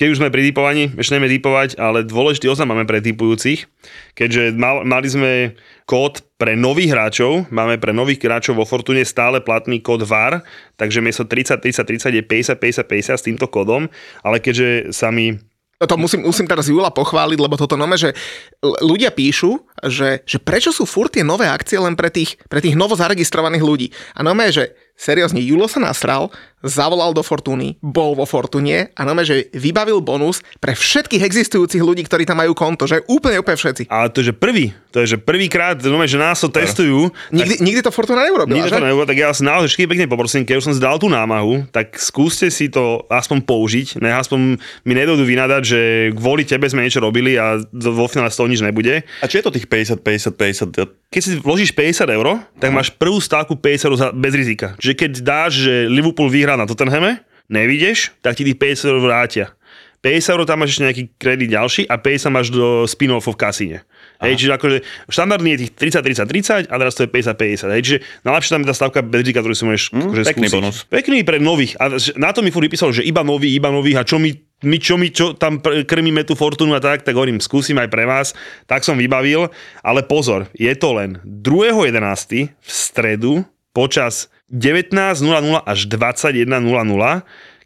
keď už sme pri dipovaní, ešte nevieme dipovať, ale dôležitý oznam máme pre tipujúcich, keďže mal, mali sme kód pre nových hráčov, máme pre nových hráčov vo Fortune stále platný kód VAR, takže miesto 30, 30, 30 je 50, 50, 50 s týmto kódom, ale keďže sa mi To musím, musím teraz Jula pochváliť, lebo toto nome, že ľudia píšu, že, že prečo sú furt tie nové akcie len pre tých, pre tých novo zaregistrovaných ľudí. A nome, že seriózne, Julo sa nasral, zavolal do Fortuny, bol vo Fortune a nome, že vybavil bonus pre všetkých existujúcich ľudí, ktorí tam majú konto, že úplne, úplne všetci. Ale to je, že prvý, to je, že prvýkrát, no, že nás to testujú, Nikdy, nikdy to Fortuna neurobila, Nikto že? to neuro, tak ja vás naozaj všetky pekne poprosím, keď už som si dal tú námahu, tak skúste si to aspoň použiť, ne aspoň mi nedojdu vynadať, že kvôli tebe sme niečo robili a vo finále z toho nič nebude. A čo je to tých 50, 50, 50? Keď si vložíš 50 eur, tak máš prvú stávku 50 eur bez rizika. Čiže keď dáš, že Liverpool vyhrá na Tottenhame, nevidíš, tak ti tých 50 eur vrátia. 50 eur tam máš ešte nejaký kredit ďalší a 50 máš do spin-offu v kasíne. Hej, čiže akože štandardný je tých 30, 30, 30 a teraz to je 50, 50. Hej, čiže najlepšie tam je tá stavka bez rizika, ktorú si môžeš mm, akože pekný skúsiť. bonus. Pekný pre nových. A na to mi furt vypísal, že iba nový, iba nových a čo mi my čo my čo tam krmíme tú fortúnu a tak, tak hovorím, skúsim aj pre vás. Tak som vybavil, ale pozor, je to len 2.11. v stredu počas 19.00 až 21.00,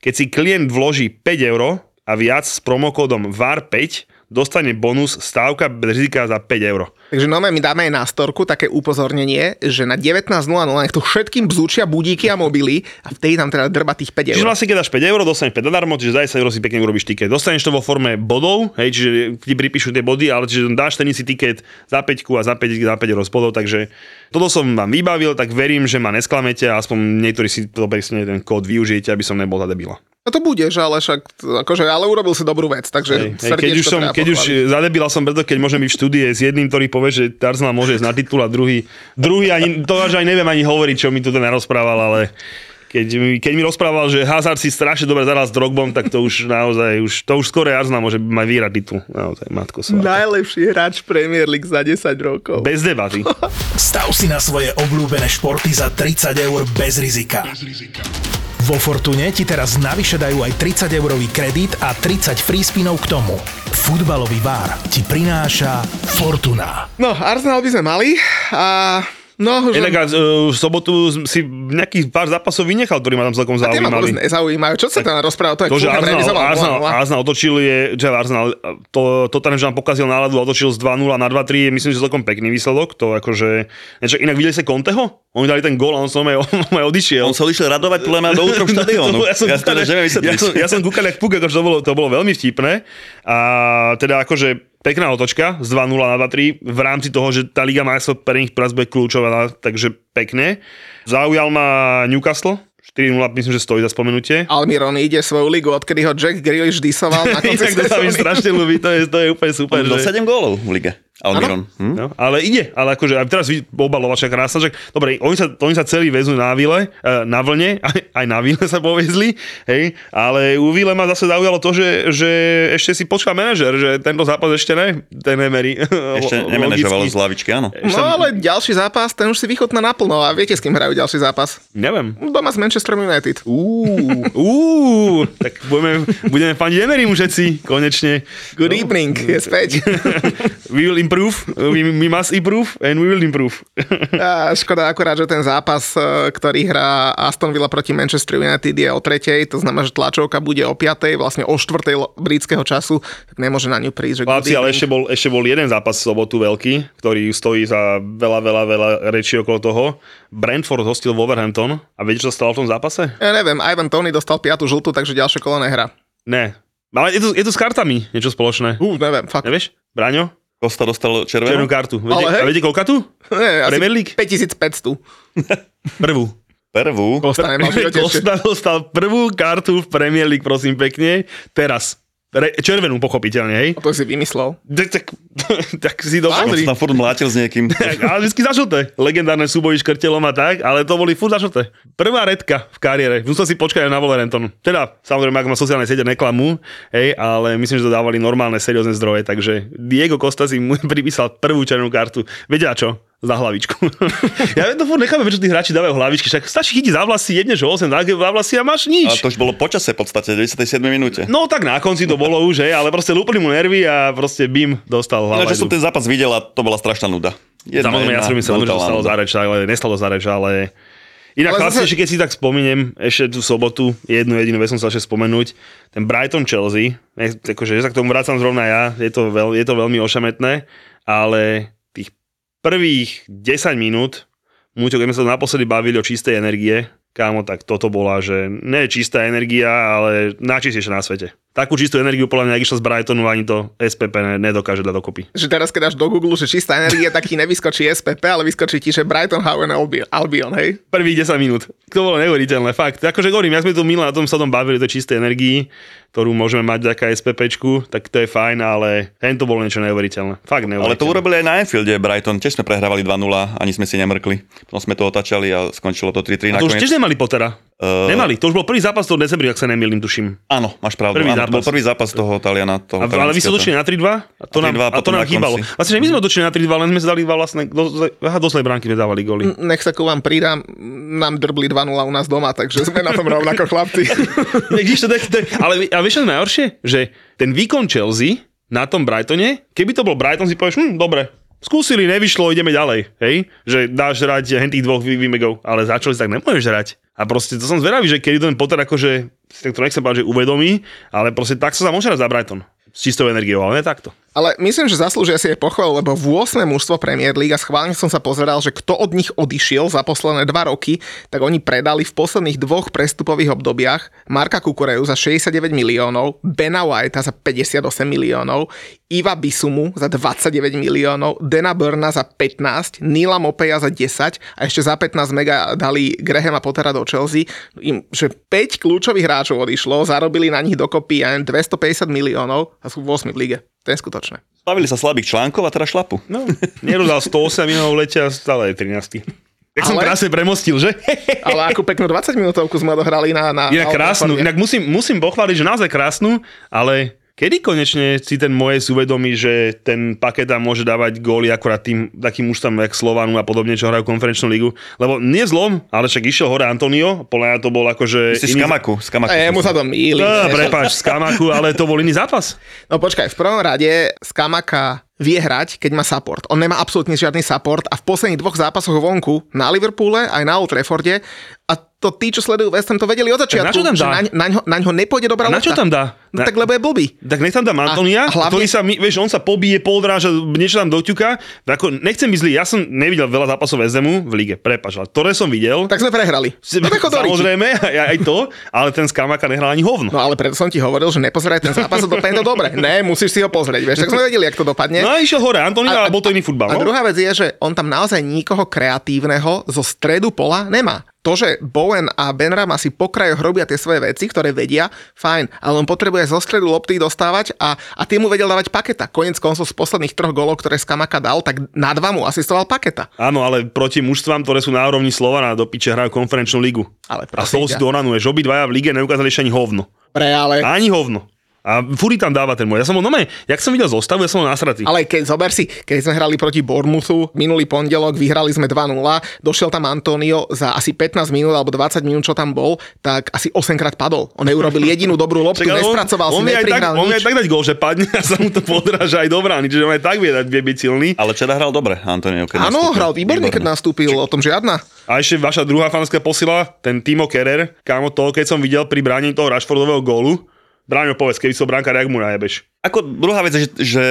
keď si klient vloží 5 eur a viac s promokódom VAR5 dostane bonus stávka bez rizika za 5 eur. Takže no my dáme aj na storku také upozornenie, že na 19.00 nech to všetkým bzúčia budíky a mobily a vtedy tam teda drba tých 5 Čiže eur. vlastne keď dáš 5 eur, dostaneš 5 zadarmo, čiže za 10 eur si pekne urobíš tiket. Dostaneš to vo forme bodov, hej, čiže ti pripíšu tie body, ale čiže dáš ten si tiket za 5 a za 5, za 5 eur z bodov, takže toto som vám vybavil, tak verím, že ma nesklamete a aspoň niektorí si to presne ten kód využijete, aby som nebol za debila. No to budeš, ale však, akože, ale urobil si dobrú vec, takže Hej, hej, keď už, som, keď už zadebila som preto, keď môžem byť v štúdie s jedným, ktorý povie, že Arsenal môže ísť na titul a druhý, druhý ani, to až aj neviem ani hovoriť, čo mi tu ten rozprával, ale keď mi, keď mi rozprával, že Hazard si strašne dobre zaral s Drogbom, tak to už naozaj, už, to už skoro Arsenal môže mať vyhrať titul. Naozaj, matko sa. Najlepší hráč Premier League za 10 rokov. Bez debaty. Stav si na svoje obľúbené športy za 30 eur bez rizika. Vo Fortune ti teraz navyše dajú aj 30 eurový kredit a 30 free spinov k tomu. Futbalový bar ti prináša Fortuna. No, Arsenal by sme mali a No, že... Inak a, uh, v sobotu si nejakých pár zápasov vynechal, ktorý ma tam celkom A zaujímali. nezaujímajú. Čo sa tam rozpráva? To je To, že Arsenal, Arsenal, 0:0. Arsenal otočil je, že Arsenal, to, to tam, že nám pokazil náladu a otočil z 2-0 na 2-3, je myslím, že celkom pekný výsledok. To akože, niečo, inak videli ste Conteho? Oni dali ten gól a on som aj, on aj odišiel. On sa odišiel radovať podľa mňa do útrop štadiónu. ja som, ja, kúkal, ja, som, ja som kúkal jak puk, akože to bolo, to bolo veľmi vtipné. A teda akože pekná otočka z 2-0 na 2-3 v rámci toho, že tá Liga majstrov pre nich teraz bude kľúčová, takže pekne. Zaujal ma Newcastle, 4-0, myslím, že stojí za spomenutie. Almiron ide svoju ligu, odkedy ho Jack Grealish disoval na konci Inak to sa mi strašne ľúbi, to je, to je úplne super. On že... 7 gólov v lige. Almiron. Hm? No, ale ide, ale akože aj teraz vidí obalovača krásna, že dobre, oni sa, oni sa celý vezú na vile, eh, na vlne, aj, aj na vile sa povezli, hej, ale u Vile ma zase zaujalo to, že, že ešte si počká manažer, že tento zápas ešte ne, ten Emery. Ešte logicky. z lavičky, áno. No ale ďalší zápas, ten už si vychutná naplno a viete, s kým hrajú ďalší zápas? Neviem. Doma s Manchester United. Uú, uú, tak budeme, budeme faniť Emerymu všetci, konečne. Good evening, je späť. We will improve, we, we must improve and we will improve. Škoda akurát, že ten zápas, e, ktorý hrá Aston Villa proti Manchester United je o tretej, to znamená, že tlačovka bude o piatej, vlastne o štvrtej britského času, tak nemôže na ňu prísť. Chlapci, ale ešte bol, ešte bol jeden zápas v sobotu veľký, ktorý stojí za veľa, veľa, veľa rečí okolo toho. Brentford hostil Wolverhampton a viete, čo stalo v tom zápase? Ja neviem, Ivan Tony dostal piatu žltú, takže ďalšie kolo nehrá. Ne. Ale je to, je to s kartami niečo spoločné. Ú, neviem, fakt. Nevieš? Braňo? Kosta dostal Červenú červenú. kartu. Viete, Ale hej. a viete koľka tu? Nie, Premier League? 5500. Prvú. Prvú. Kosta nemal. Costa dostal prvú kartu v Premier League, prosím pekne. Teraz. Re, červenú, pochopiteľne, hej? To si vymyslel. Tak, tak, tak si to pozri. tam furt mlátil s niekým. Tak, ale vždy zažlté. Legendárne súboji s krtelom a tak, ale to boli furt zažlté. Prvá redka v kariére. Musel si počkať aj na Wolverhampton. Teda, samozrejme, ako ma sociálne siete neklamú, hej, ale myslím, že to dávali normálne, seriózne zdroje, takže Diego Costa si mu pripísal prvú červenú kartu. Vedia čo? Za hlavičku. ja to furt nechápem, prečo tí hráči dávajú hlavičky. Však stačí chytiť za vlasy, jedneš 8 za vlasy a máš Ale nič. to už bolo počase v podstate, v 97. minúte. No tak na konci to bolo už, hej, ale proste lúpli mu nervy a proste bim dostal No, hlavu. že som ten zápas videl a to bola strašná nuda. Jedna, Samozrejme, ja som myslel, že stalo za reč, ale nestalo za reč, ale... Inak Ale chlapci, zase- keď si tak spomeniem, ešte tú sobotu, jednu jedinú vec som chcel ešte spomenúť, ten Brighton Chelsea, akože, že sa k tomu vrácam zrovna ja, je to, veľ, je to veľmi ošametné, ale prvých 10 minút, Muťo, keď sme sa naposledy bavili o čistej energie, kámo, tak toto bola, že je čistá energia, ale najčistejšia na svete. Takú čistú energiu, podľa mňa, ak išla z Brightonu, ani to SPP ne- nedokáže dať dokopy. Že teraz, keď dáš do Google, že čistá energia, tak ti nevyskočí SPP, ale vyskočí ti, že Brighton Hove and Albion, Albion, hej? Prvých 10 minút. To bolo neuveriteľné, fakt. Akože hovorím, ja sme tu minule na tom sa tom bavili, to čistej energii, ktorú môžeme mať vďaka SPPčku, tak to je fajn, ale hen to bolo niečo neuveriteľné. Fakt neuveriteľné. Ale to urobili aj na Anfielde Brighton, tiež sme prehrávali 2-0, ani sme si nemrkli. Potom sme to otáčali a skončilo to 3-3 A to už tiež nemali Pottera. Uh, Nemali, to už bol prvý zápas toho decembri, ak sa nemýlim, tuším. Áno, máš pravdu. Prvý áno, to zápas. bol prvý zápas toho Taliana. Toho A, ale vy ste otočili na 3-2? A to nám, 3-2 a to nám na chýbalo. Vlastne, že my sme otočili na 3-2, len sme si dali dva vlastné, do, aha, do zlej bránky sme dávali góly. Nech sa ku vám pridám, nám drbli 2-0 u nás doma, takže sme na tom rovnako chlapci. Ale a vieš čo je najhoršie? Že ten výkon Chelsea na tom Brightone, keby to bol Brighton, si povieš, hm, dobre, skúsili, nevyšlo, ideme ďalej, hej? Že dáš hrať hen tých dvoch výmegov, ale za Chelsea tak nemôžeš hrať. A proste to som zvedavý, že kedy ten Potter akože, si tak to nechcem povedať, že uvedomí, ale proste tak sa môže hrať za Brighton. s čistou energiou, ale ne takto. Ale myslím, že zaslúžia si aj pochvalu, lebo v 8. mužstvo Premier League a schválne som sa pozeral, že kto od nich odišiel za posledné dva roky, tak oni predali v posledných dvoch prestupových obdobiach Marka Kukureju za 69 miliónov, Bena Whitea za 58 miliónov, Iva Bisumu za 29 miliónov, Dena Burna za 15, Nila Mopeja za 10 a ešte za 15 mega dali Grahama Pottera do Chelsea. Im, že 5 kľúčových hráčov odišlo, zarobili na nich dokopy aj 250 miliónov a sú v 8 lige. To je skutočné. Spravili sa slabých článkov a teraz šlapu. No, nerozdal 108 minút v lete a stále je 13. Tak som krásne premostil, že? Ale akú peknú 20 minútovku sme odohrali na... na Inak krásnu, inak musím, musím pochváliť, že naozaj krásnu, ale kedy konečne si ten Mojes uvedomí, že ten paketa môže dávať góly akorát tým takým úštam jak Slovanu a podobne, čo hrajú konferenčnú ligu? Lebo nie zlom, ale však išiel hore Antonio, podľa mňa to bol akože... Myslíš z Kamaku? Z Kamaku. A jemu sa to mýli. No, prepáč, z Kamaku, ale to bol iný zápas. No počkaj, v prvom rade Skamaka vie hrať, keď má support. On nemá absolútne žiadny support a v posledných dvoch zápasoch vonku na Liverpoole aj na Old Trafforde a to tí, čo sledujú West Ham, to vedeli od začiatku, na čo tam že dá? naň, naň, naň ho nepôjde dobrá na čo tam dá? No Na- tak lebo je blbý. Tak nech tam dám Antonia, hlavne- ktorý sa, vieš, on sa pobije, poldráža, niečo tam doťuka. Ako, nechcem byť zlý, ja som nevidel veľa zápasov SMU v lige, prepač, ale ktoré som videl, Tak sme prehrali. No. Samozrejme, aj, aj to, ale ten Skamaka nehral ani hovno. No ale preto som ti hovoril, že nepozeraj ten zápas a dopadne to dobre. Ne, musíš si ho pozrieť, vieš, tak sme vedeli, jak to dopadne. No a išiel hore Antonio, ale bol to iný futbal. A No? druhá vec je, že on tam naozaj nikoho kreatívneho zo stredu pola nemá. To, že Bowen a Benrama si po krajoch robia tie svoje veci, ktoré vedia, fajn, ale on potrebuje zo stredu lopty dostávať a, a tie mu vedel dávať paketa. Konec koncov z posledných troch golov, ktoré Skamaka dal, tak na dva mu asistoval paketa. Áno, ale proti mužstvám, ktoré sú na úrovni Slovana, do piče hrajú konferenčnú ligu. Ale a prosím z toho si onanuješ. Obidvaja v lige neukázali ešte ani hovno. Pre, ale, Ani hovno. A furi tam dáva ten môj. Ja som bol, no jak som videl zostavu, ja som bol nasratý. ale keď zober si, keď sme hrali proti Bournemouthu minulý pondelok, vyhrali sme 2-0, došiel tam Antonio za asi 15 minút alebo 20 minút, čo tam bol, tak asi 8 krát padol. On neurobil jedinú dobrú loptu, Čak, nespracoval on, si, on, aj tak, neprihral on aj nič. tak dať gol, že padne a sa mu to podráža aj do brány, čiže on aj tak vie, dať, vie byť silný. Ale včera hral dobre, Antonio. Keď Áno, hral výborne, keď nastúpil, o tom žiadna. A ešte vaša druhá fanská posila, ten Timo Kerer, kámo to, keď som videl pri bránení toho Rashfordového gólu, Bráňo, povedz, keby som brankár, jak mu najebeš. Ako druhá vec že, že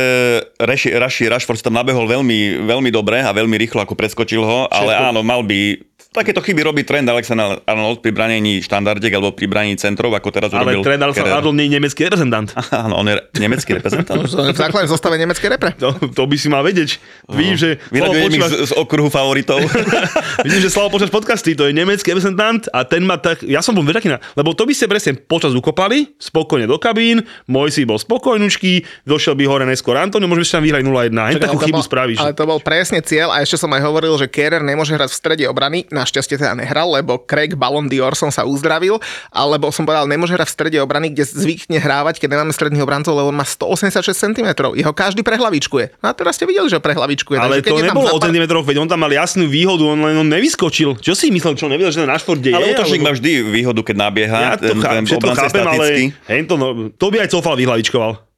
Rashi, Rashi Rashford tam nabehol veľmi, veľmi dobre a veľmi rýchlo, ako preskočil ho, ale áno, mal by... Takéto chyby robí trend Alexander Arnold pri branení štandardiek alebo pri branení centrov, ako teraz Ale urobil Trent Alexander Kerr. Arnold nie je nemecký reprezentant. Áno, on je nemecký reprezentant. V základnej zostave nemeckej repre. To, to by si mal vedieť. Vidím, že Vyraďujem počúvaš, z, z okruhu favoritov. vidím, že Slavo počas podcasty, to je nemecký reprezentant a ten má tak, ja som bol na, lebo to by ste presne počas ukopali, spokojne do kabín, môj si bol spokojnučký, došiel by hore neskôr Antonio, môžeme si tam vyhrať 0-1. Hen Čakaj, takú ale to chybu bol- spravíš. Ale to bol presne cieľ a ešte som aj hovoril, že Kerrer nemôže hrať v strede obrany. Našťastie teda nehral, lebo Craig Ballon d'Or som sa uzdravil, alebo som povedal, nemôže hrať v strede obrany, kde zvykne hrávať, keď nemáme stredných obrancov, lebo on má 186 cm. Jeho každý prehlavičkuje. No a teraz ste videli, že prehlavičkuje. Ale takže to je nebolo o zapad- centimetroch, veď on tam mal jasnú výhodu, on len on nevyskočil. Čo si myslel, čo on nevedel, že ten Rashford deje? ale útočník alebo- má vždy výhodu, keď nabieha. Ja to, ten, chá, ten je chápem, ale hej, to, no, to by aj Cofal vyhlavičkoval.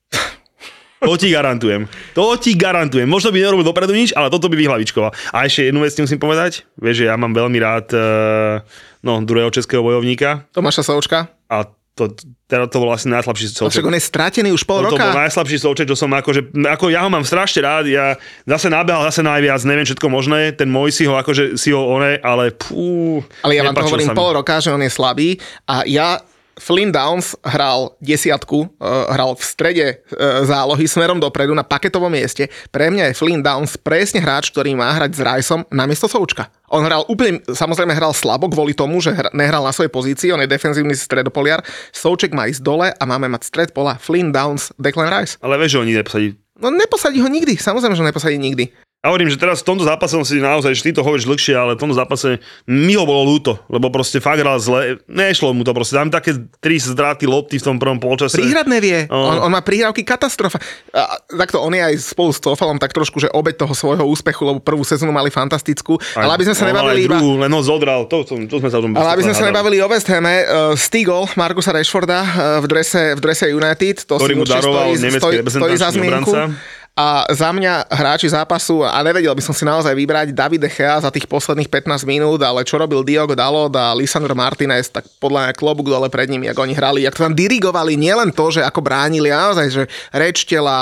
To ti garantujem. To ti garantujem. Možno by nerobil dopredu nič, ale toto by vyhlavičkoval. A ešte jednu vec musím povedať. Vieš, že ja mám veľmi rád uh, no, druhého českého bojovníka Tomáša Součka. a to, teda to bol asi najslabší No souček. však on je stratený už pol No, to bol roka. najslabší souček, čo som akože, ako ja ho mám strašne rád, ja zase nabehal zase najviac, neviem všetko možné, ten môj si ho akože si ho one, ale pú, Ale ja vám to hovorím pol roka, že on je slabý a ja Flynn Downs hral desiatku, uh, hral v strede uh, zálohy smerom dopredu na paketovom mieste. Pre mňa je Flynn Downs presne hráč, ktorý má hrať s Riceom namiesto Součka. On hral úplne, samozrejme hral slabo kvôli tomu, že hra, nehral na svojej pozícii, on je defenzívny stredopoliar. Souček má ísť dole a máme mať stred pola Flynn Downs, Declan Rice. Ale vieš, že oni neposadí. No neposadí ho nikdy, samozrejme, že neposadí nikdy. Ja hovorím, že teraz v tomto zápase som si naozaj, že ty to hovoríš dlhšie, ale v tomto zápase mi ho bolo ľúto, lebo proste fakt hral zle, nešlo mu to proste, tam také tri zdraty lopty v tom prvom polčase. Príhrad nevie. No. On, on má príhrávky katastrofa. A, takto on je aj spolu s Tofalom tak trošku, že obeď toho svojho úspechu, lebo prvú sezónu mali fantastickú. ale aby sme sa nebavili aj iba... druhú, len ho zodral, to, to, to sme sa tom Ale aby sme sa nebavili o West Hame, uh, Stigol Markusa Rashforda uh, v, drese, v drese United, to Ktorý si mu daroval stojí, stojí, stojí za zmienku. obranca. A za mňa hráči zápasu, a nevedel by som si naozaj vybrať David De Gea za tých posledných 15 minút, ale čo robil Diogo Dalot a Lisandro Martinez, tak podľa mňa klobúk dole pred nimi, ako oni hrali, ako tam dirigovali nielen to, že ako bránili, naozaj, že reč tela,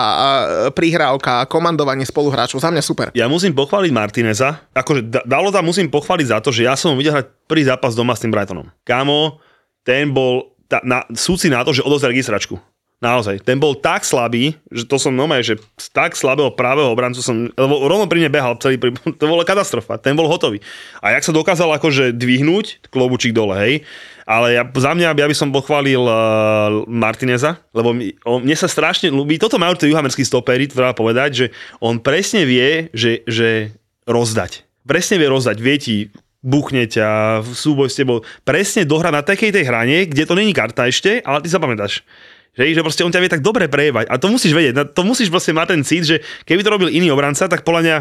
prihrávka, komandovanie spoluhráčov, za mňa super. Ja musím pochváliť Martineza, akože Dalota musím pochváliť za to, že ja som videl hrať prvý zápas doma s tým Brightonom. Kámo, ten bol tá, na, súci na to, že odozdal registračku. Naozaj, ten bol tak slabý, že to som nomaj, že tak slabého pravého obrancu som, lebo rovno pri mne behal celý, pri, to bola katastrofa, ten bol hotový. A jak sa dokázal akože dvihnúť, klobučík dole, hej, ale ja, za mňa ja by som pochválil uh, Martineza, lebo mi, on, mne sa strašne ľúbi, toto majú tie juhamerskí stopery, treba povedať, že on presne vie, že, že rozdať. Presne vie rozdať, vie ti buchne ťa, súboj s tebou, presne dohra na takej tej hrane, kde to není karta ešte, ale ty sa pamätáš. Že, že proste on ťa vie tak dobre prejevať. A to musíš vedieť, to musíš proste mať ten cít, že keby to robil iný obranca, tak podľa mňa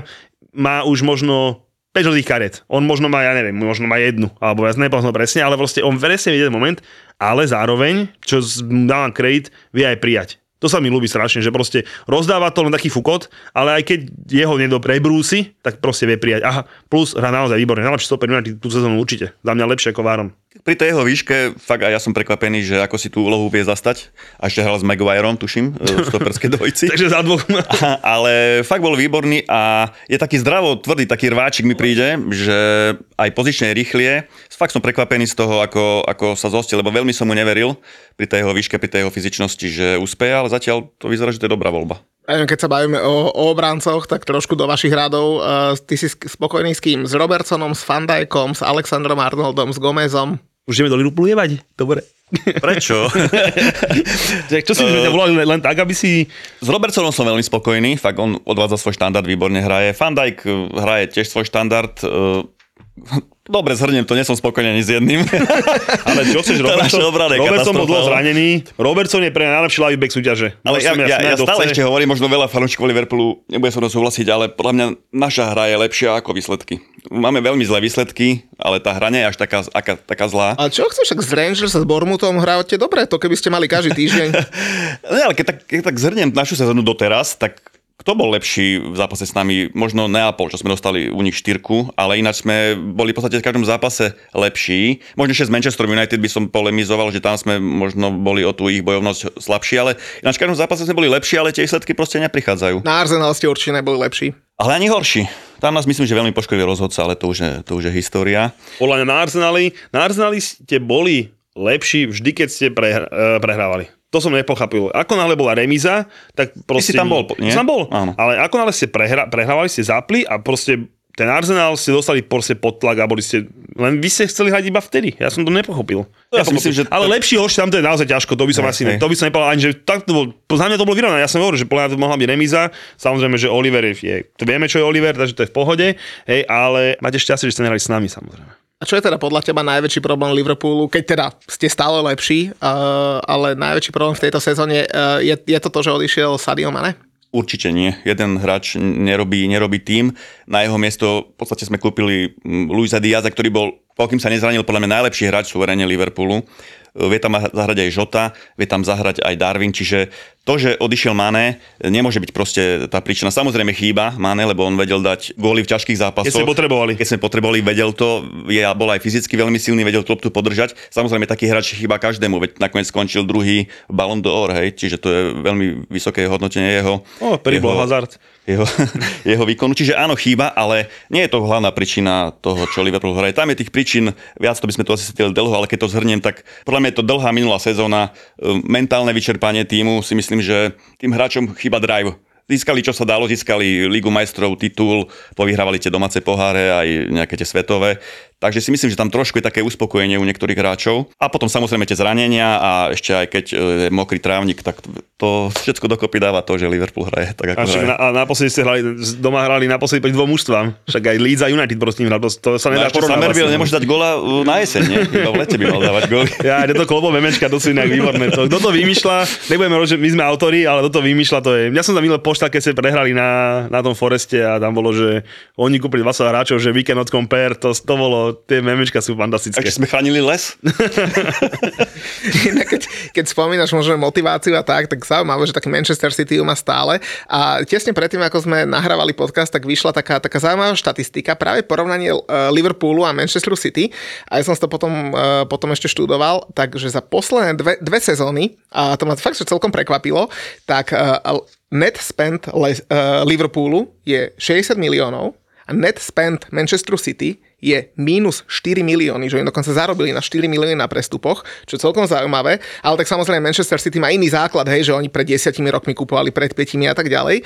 má už možno 5 žltých karet. On možno má, ja neviem, možno má jednu, alebo ja nepoznám presne, ale proste on presne vie ten moment, ale zároveň, čo dávam kredit, vie aj prijať. To sa mi ľúbi strašne, že proste rozdáva to len taký fukot, ale aj keď jeho niekto prebrúsi, tak proste vie prijať. Aha, plus hra naozaj výborne, najlepší stoper United tú sezónu určite. Za mňa lepšie ako Várom. Pri tej jeho výške, fakt aj ja som prekvapený, že ako si tú úlohu vie zastať. A ešte hral s Maguireom, tuším, v stoperskej dvojici. Takže za dvoch. Ale fakt bol výborný a je taký zdravo tvrdý, taký rváčik mi príde, že aj pozične rýchlie. Fakt som prekvapený z toho, ako, ako sa zostil, lebo veľmi som mu neveril pri tej jeho výške, pri tej jeho fyzičnosti, že úspeje, ale zatiaľ to vyzerá, že to je dobrá voľba. Keď sa bavíme o, o obrancoch, tak trošku do vašich radov. Uh, ty si spokojný s kým? S Robertsonom, s Fandajkom, s Alexandrom Arnoldom, s Gomezom? Už ideme do Liverpoolu jebať? Dobre. Prečo? Čo si uh, volali len tak, aby si... S Robertsonom som veľmi spokojný, fakt on odvádza svoj štandard, výborne hraje. Fandajk hraje tiež svoj štandard. Uh, Dobre, zhrnem to, nie som spokojný ani s jedným. Ale čo chceš, Robertson, Robertson bol dlho zranený. Robertson je pre najlepší ľavý back súťaže. Ale ja, ja, ja, ja stále ešte hovorím, možno veľa fanúšikov Liverpoolu nebude som to súhlasiť, ale podľa mňa naša hra je lepšia ako výsledky. Máme veľmi zlé výsledky, ale tá hra nie je až taká, aká, taká zlá. A čo chceš, ak s Rangers a s Bormutom hrávate dobre, to keby ste mali každý týždeň. ne, ale keď tak, keď tak zhrnem našu sezónu doteraz, tak kto bol lepší v zápase s nami? Možno Neapol, čo sme dostali u nich štyrku, ale ináč sme boli v podstate v každom zápase lepší. Možno ešte z Manchester United by som polemizoval, že tam sme možno boli o tú ich bojovnosť slabší, ale ináč v každom zápase sme boli lepší, ale tie výsledky proste neprichádzajú. Na Arsenal ste určite neboli lepší. Ale ani horší. Tam nás myslím, že veľmi poškodil rozhodca, ale to už je, to už je história. Podľa mňa na Arsenali, na Arsenali ste boli lepší vždy, keď ste pre, uh, prehrávali. To som nepochopil. Ako náhle bola remíza, tak proste... Ty si tam bol, nie? Som tam bol, Áno. ale ako náhle ste prehra, prehrávali, ste zapli a proste ten Arsenal ste dostali proste pod tlak a boli ste... Len vy ste chceli hrať iba vtedy. Ja som to nepochopil. Ja si myslím, že... Ale lepší hoš tam to je naozaj ťažko, to by som Hej, asi... hej. To by som nepovedal ani, že tak to bol... Za mňa to bolo vyrovnané. Ja som hovoril, že podľa mňa to mohla byť remíza. Samozrejme, že Oliver je to vieme, čo je Oliver, takže to je v pohode. Hej, ale máte šťastie, že ste nehrali s nami, samozrejme. A čo je teda podľa teba najväčší problém Liverpoolu, keď teda ste stále lepší, uh, ale najväčší problém v tejto sezóne uh, je, je to to, že odišiel Sadio Mane? Určite nie. Jeden hráč nerobí, nerobí tým. Na jeho miesto v podstate sme kúpili mm, Luisa Diaza, ktorý bol, pokým sa nezranil, podľa mňa najlepší hráč suverene Liverpoolu. Vie tam zahrať aj Žota, vie tam zahrať aj Darwin, čiže to, že odišiel Mane, nemôže byť proste tá príčina. Samozrejme chýba Mane, lebo on vedel dať góly v ťažkých zápasoch. Keď sme potrebovali. Keď sme potrebovali, vedel to, je, bol aj fyzicky veľmi silný, vedel kloptu podržať. Samozrejme taký hráč chýba každému, veď nakoniec skončil druhý Ballon d'Or, hej, čiže to je veľmi vysoké hodnotenie jeho. O, jeho- hazard. jeho, jeho výkonu. Čiže áno, chýba, ale nie je to hlavná príčina toho, čo Liverpool hraje. Tam je tých príčin viac, to by sme tu asi sedeli dlho, ale keď to zhrniem, tak podľa mňa je to dlhá minulá sezóna, e, mentálne vyčerpanie týmu, si myslím, že tým hráčom chýba drive. Získali, čo sa dalo, získali Ligu majstrov, titul, povyhrávali tie domáce poháre, aj nejaké tie svetové. Takže si myslím, že tam trošku je také uspokojenie u niektorých hráčov. A potom samozrejme tie zranenia a ešte aj keď e, je mokrý trávnik, tak to všetko dokopy dáva to, že Liverpool hraje tak, ako A, hraje. na, a naposledy ste hrali, doma hrali naposledy pri dvom mužstvám. Však aj Leeds a United proste hrali, to sa No nedá ešte porovnávať. Somerville nemôže dať gola uh, na jeseň, nie? Iba v lete by mal dávať góly. Ja, je to klobové memečka, to sú inak výborné. To, kto to vymýšľa, nebudeme robiť, že my sme autori, ale kto to vymýšľa, to je... Ja som tam po pošta, keď ste prehrali na, na tom Foreste a tam bolo, že oni kúpili 20 hráčov, že weekend od compare, to, to bolo, tie memečka sú fantastické. Takže sme chránili les? Keď, keď spomínaš možno motiváciu a tak, tak zaujímavé, že taký Manchester City ju má stále. A tesne predtým, ako sme nahrávali podcast, tak vyšla taká, taká zaujímavá štatistika, práve porovnanie uh, Liverpoolu a Manchesteru City. A ja som to potom, uh, potom ešte študoval, takže za posledné dve, dve sezóny, a to ma fakt že celkom prekvapilo, tak uh, net spend Liverpoolu je 60 miliónov a net spend Manchester City je mínus 4 milióny, že oni dokonca zarobili na 4 milióny na prestupoch, čo je celkom zaujímavé, ale tak samozrejme Manchester City má iný základ, hej, že oni pred 10 rokmi kupovali, pred 5 a tak ďalej.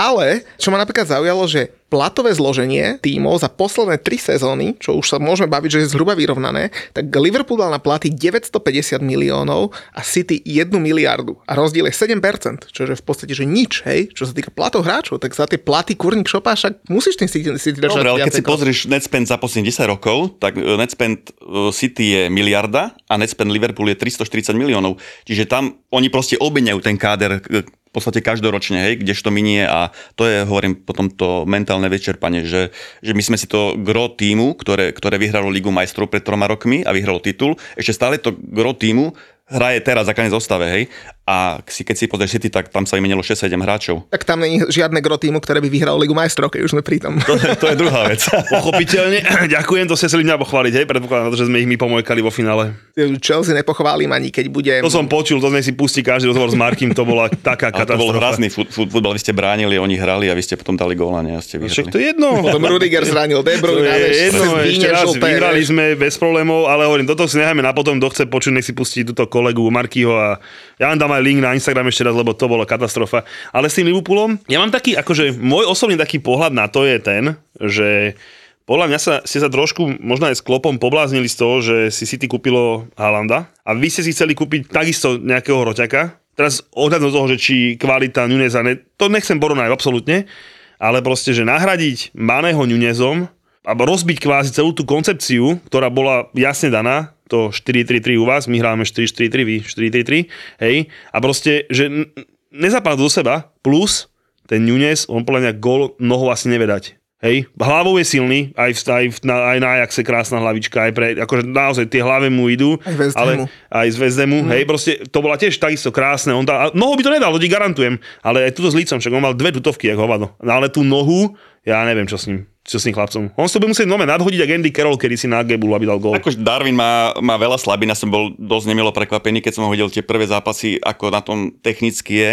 Ale, čo ma napríklad zaujalo, že platové zloženie tímov za posledné 3 sezóny, čo už sa môžeme baviť, že je zhruba vyrovnané, tak Liverpool dal na platy 950 miliónov a City 1 miliardu. A rozdiel je 7%, čo je v podstate že nič, hej, čo sa týka platov hráčov, tak za tie platy kurník šopa, však musíš tým City, City držať. Dobre, ale keď si pozrieš net spend za posledných 10 rokov, tak e, net spend e, City je miliarda a net spend Liverpool je 340 miliónov. Čiže tam oni proste obmiňajú ten káder e, v podstate každoročne, hej, kdežto minie a to je, hovorím, potom to mentálne vyčerpanie, že, že my sme si to gro týmu, ktoré, ktoré vyhralo Ligu majstrov pred troma rokmi a vyhralo titul, ešte stále to gro týmu hraje teraz za zostave, hej, a si, keď si pozrieš City, tak tam sa vymenilo 6-7 hráčov. Tak tam není žiadne gro týmu, ktoré by vyhralo Ligu majstrov, keď už sme pri tom. To, to je druhá vec. Pochopiteľne, ďakujem, to ste chceli mňa pochváliť, hej, predpokladám, že sme ich my pomojkali vo finále. Chelsea nepochválim ani keď bude... To som počul, to sme si pustili každý rozhovor s Markim, to bola taká Ale to bol katastrofa. hrazný fut, fut, futbal, vy ste bránili, oni hrali a vy ste potom dali nie? A ste Však vyhrali. to je jedno. Potom Rudiger zranil De To Bruyne, je jedno, ešte raz, vyhrali sme bez problémov, ale hovorím, toto si necháme na potom, kto chce počuť, nech si pustí túto kolegu Markyho a ja vám dám aj link na Instagram ešte raz, lebo to bola katastrofa. Ale s tým Liverpoolom, ja mám taký, akože môj osobný taký pohľad na to je ten, že podľa mňa sa, ste sa trošku možno aj s klopom pobláznili z toho, že si City kúpilo Halanda a vy ste si chceli kúpiť takisto nejakého roťaka. Teraz ohľadom toho, že či kvalita Nuneza, ne, to nechcem porovnať absolútne, ale proste, že nahradiť Maného Nunezom alebo rozbiť kvázi celú tú koncepciu, ktorá bola jasne daná, to 4-3-3 u vás, my hráme 4-4-3, vy 4-3-3, hej, a proste, že n- nezapadá do seba, plus ten Nunes, on podľa mňa gól nohou asi nevie dať. Hej, hlavou je silný, aj, v, aj, v, na, aj na Ajaxe krásna hlavička, aj pre, akože naozaj tie hlave mu idú, Aj ale aj z West Hamu, hej, proste to bola tiež takisto krásne, on dá, a nohou by to nedal, to ti garantujem, ale aj tuto s lícom, však on mal dve tutovky, jak hovado, no, ale tú nohu, ja neviem, čo s ním, čo s tým chlapcom. On to bude musieť nome nadhodiť, ak Andy Carroll, kedy si na Gebulu, aby dal gól. Akože Darwin má, má veľa slabín, ja som bol dosť nemilo prekvapený, keď som ho videl tie prvé zápasy, ako na tom technicky je.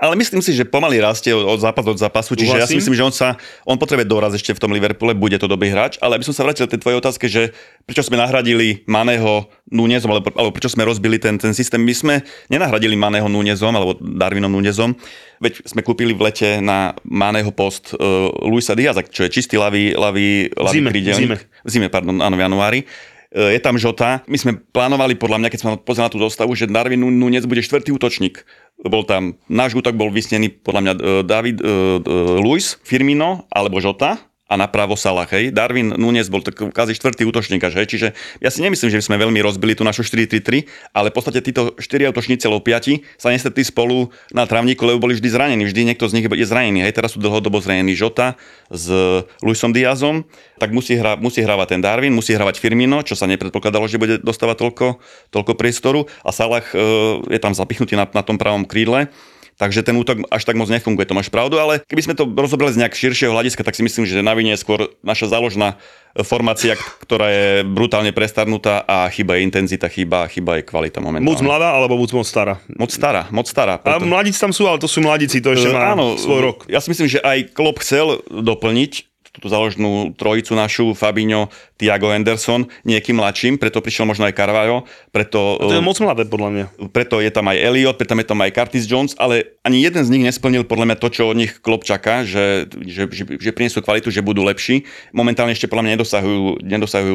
Ale myslím si, že pomaly rastie od zápasu od zápasu, čiže ja si myslím, že on sa, on potrebuje doraz ešte v tom Liverpoole, bude to dobrý hráč, ale aby som sa vrátil k tej tvojej otázke, že prečo sme nahradili Maného Núñezom, alebo, alebo prečo sme rozbili ten, ten systém. My sme nenahradili Maného Núñezom, alebo Darwinom Núñezom, veď sme kúpili v lete na Maného post uh, Luisa Diaza, čo je čistý ľavý, ľavý, ľavý zime, krídelník. zime. V zime, pardon, áno, v januári. E, Je tam Žota. My sme plánovali, podľa mňa, keď sme pozreli na tú dostavu, že Darwin Nunez bude štvrtý útočník. Bol tam, náš útok bol vysnený podľa mňa e, David, e, Luis, Firmino alebo Žota a napravo Salah, hej. Darwin Nunes bol kvázi štvrtý útočník, až. Čiže ja si nemyslím, že by sme veľmi rozbili tú našu 4-3-3, ale v podstate títo 4 útočníci alebo 5 sa nestretli spolu na travníku, lebo boli vždy zranení. Vždy niekto z nich je zranený. Hej, teraz sú dlhodobo zranení Žota s Luisom Diazom, tak musí, hra, musí hrávať ten Darwin, musí hrávať Firmino, čo sa nepredpokladalo, že bude dostávať toľko, toľko priestoru a Salah e, je tam zapichnutý na, na tom pravom krídle. Takže ten útok až tak moc nefunguje, to máš pravdu, ale keby sme to rozobrali z nejak širšieho hľadiska, tak si myslím, že na vine je skôr naša záložná formácia, ktorá je brutálne prestarnutá a chyba je intenzita, chyba, chyba je kvalita momentálne. Moc mladá alebo moc moc stará? Moc stará, moc stará. A preto- mladíci tam sú, ale to sú mladíci, to ešte E, má áno, svoj rok. Ja si myslím, že aj Klopp chcel doplniť túto záložnú trojicu našu, Fabinho, Thiago Henderson, niekým mladším, preto prišiel možno aj Carvalho, preto, To je e, moc mladé, podľa mňa. preto je tam aj Elliot, preto je tam aj Curtis Jones, ale ani jeden z nich nesplnil podľa mňa to, čo od nich Klopp čaká, že, že, že, že prinesú kvalitu, že budú lepší. Momentálne ešte podľa mňa nedosahujú, nedosahujú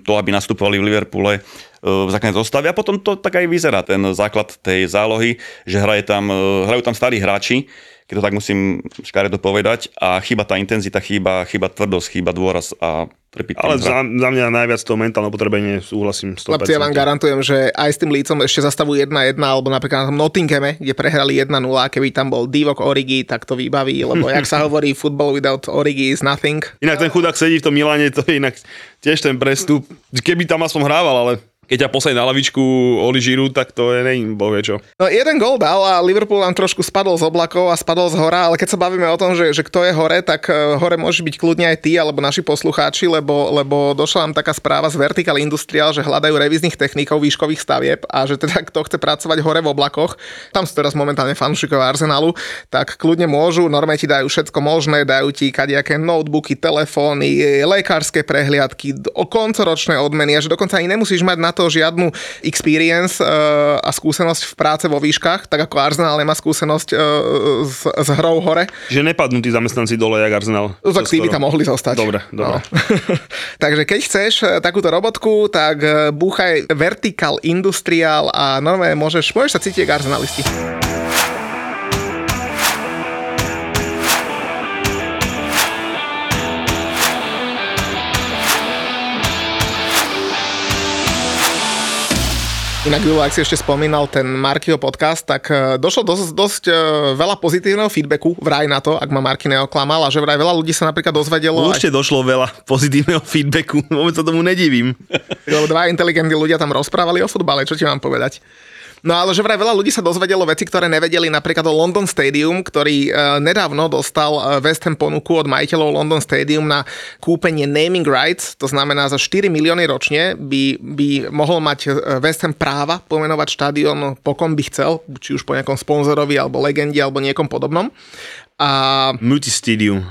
to, aby nastupovali v Liverpoole e, v základnej zostave a potom to tak aj vyzerá, ten základ tej zálohy, že hraje tam, e, hrajú tam starí hráči, keď to tak musím škaredo povedať. A chýba tá intenzita, chýba, chýba tvrdosť, chýba dôraz a trpí Ale za, za mňa najviac to mentálne potrebenie súhlasím 100%. Chlapci, ja vám garantujem, že aj s tým lícom ešte zastavujú 1-1, alebo napríklad na tom Nottinghame, kde prehrali 1-0, keby tam bol Divok Origi, tak to vybaví, lebo jak sa hovorí, football without Origi is nothing. Inak ten chudák sedí v tom Miláne, to je inak tiež ten prestup. Keby tam aspoň hrával, ale keď ťa posadí na lavičku Oli Žiru, tak to je neviem, boh vie čo. No jeden gol dal a Liverpool nám trošku spadol z oblakov a spadol z hora, ale keď sa bavíme o tom, že, že kto je hore, tak eh, hore môže byť kľudne aj ty alebo naši poslucháči, lebo, lebo došla nám taká správa z Vertical Industrial, že hľadajú revíznych technikov výškových stavieb a že teda kto chce pracovať hore v oblakoch, tam sú teraz momentálne fanúšikov Arsenalu, tak kľudne môžu, normálne ti dajú všetko možné, dajú ti kadejaké notebooky, telefóny, eh, lekárske prehliadky, koncoročné odmeny a že dokonca ani nemusíš mať na to žiadnu experience uh, a skúsenosť v práce vo výškach, tak ako Arsenal nemá skúsenosť uh, s, s hrou hore. Že nepadnú tí zamestnanci dole, jak Arsenal. No, tak tí by tam mohli zostať. Dobre, dobre. No. Takže keď chceš eh, takúto robotku, tak búchaj Vertical Industrial a normálne môžeš, môžeš sa cítiť ako arsenalisti. Inak Julo, ak si ešte spomínal ten Markyho podcast, tak eh, došlo dosť, dosť eh, veľa pozitívneho feedbacku vraj na to, ak ma Marky neoklamal a že vraj veľa ľudí sa napríklad dozvedelo, aj, Určite došlo veľa pozitívneho feedbacku, vôbec sa tomu nedivím. lebo dva inteligentní ľudia tam rozprávali o futbale, čo ti mám povedať. No ale že vraj veľa ľudí sa dozvedelo veci, ktoré nevedeli napríklad o London Stadium, ktorý e, nedávno dostal e, West Ham ponuku od majiteľov London Stadium na kúpenie naming rights, to znamená za 4 milióny ročne by, by mohol mať e, West Ham práva pomenovať štadión po kom by chcel, či už po nejakom sponzorovi alebo legende alebo niekom podobnom. A Multi Stadium.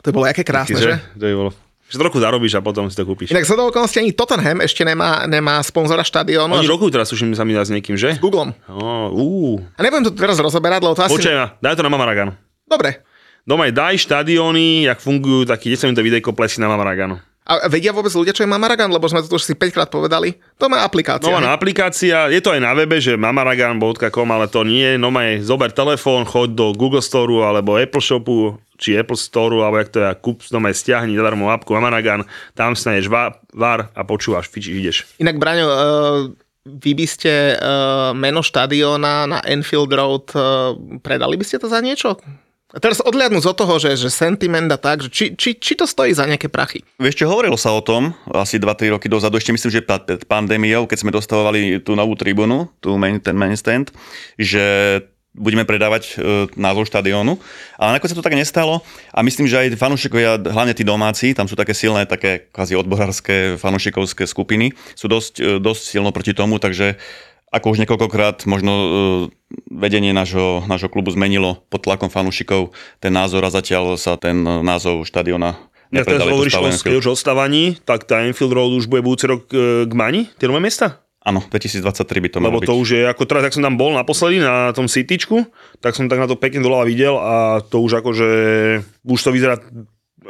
to bolo aké krásne, že? To je bolo. Že to roku zarobíš a potom si to kúpiš. Inak z okolností ani Tottenham ešte nemá, nemá sponzora štadiónu. Oni rokujú teraz, tuším, sa mi dá s niekým, že? Googlom. Oh, uh. A nebudem to teraz rozoberať, lebo to asi... Ma, daj to na Mamaragan. Dobre. Doma daj štadióny, jak fungujú, taký 10 minútový videjko plesy na Mamaraganu. A vedia vôbec ľudia, čo je Mamaragan? Lebo sme to už si 5 krát povedali. To má aplikácia. Nová hej? aplikácia, je to aj na webe, že mamaragan.com, ale to nie je. Noma je, zober telefón, choď do Google Store alebo Apple Shopu, či Apple Store, alebo jak to je, kúp, noma je stiahni zadarmo apku Mamaragan, tam staneš va- var a počúvaš, fičíš, ideš. Inak, Braňo, uh, vy by ste uh, meno štadióna na Enfield Road, uh, predali by ste to za niečo? A teraz odliadnúť od toho, že, že sentiment a tak, že či, či, či to stojí za nejaké prachy. Vieš čo, hovorilo sa o tom asi 2-3 roky dozadu, ešte myslím, že pred pandémiou, keď sme dostávali tú novú tribunu, tú main, ten main stand, že budeme predávať e, názov štadiónu. Ale nakoniec sa to tak nestalo a myslím, že aj fanúšikovia, hlavne tí domáci, tam sú také silné, také kvázi odborárske fanúšikovské skupiny, sú dosť, e, dosť silno proti tomu, takže ako už niekoľkokrát možno e, vedenie nášho, nášho klubu zmenilo pod tlakom fanúšikov ten názor a zatiaľ sa ten názov štadiona Ja teraz hovoríš o, už tak tá Enfield Road už bude budúci rok e, k Mani, tie nové miesta? Áno, 2023 by to malo Lebo byť. to už je, ako teraz, ak som tam bol naposledy na tom Cityčku, tak som tak na to pekne doľava videl a to už akože, už to vyzerá,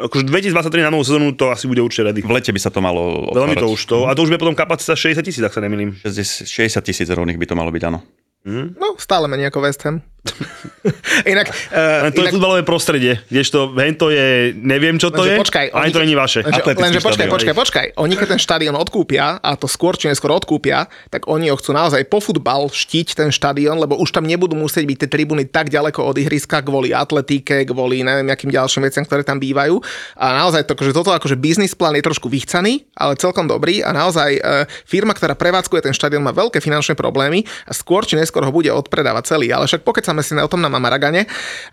akože 2023 na novú sezónu to asi bude určite ready. V lete by sa to malo Veľmi to otvárať. už to, a to už bude potom kapacita 60 tisíc, ak sa nemýlim. 60 tisíc rovných by to malo byť, áno. No, stále menej ako West Ham. inak, uh, Len to inak je futbalové prostredie, kdežto hento je, neviem čo to Lenže je, počkaj, ani oni- to není vaše. Lenže, lenže počkaj, štadión. počkaj, počkaj. Oni keď ten štadión odkúpia, a to skôr či neskôr odkúpia, tak oni ho chcú naozaj po futbal štiť ten štadión, lebo už tam nebudú musieť byť tie tribúny tak ďaleko od ihriska kvôli atletike, kvôli neviem akým ďalším veciam, ktoré tam bývajú. A naozaj to, že toto akože biznis plán je trošku vychcaný, ale celkom dobrý a naozaj e, firma, ktorá prevádzkuje ten štadión, má veľké finančné problémy a skôr či neskôr ho bude odpredávať celý. Ale však pokecáme si o tom na Mamaragane.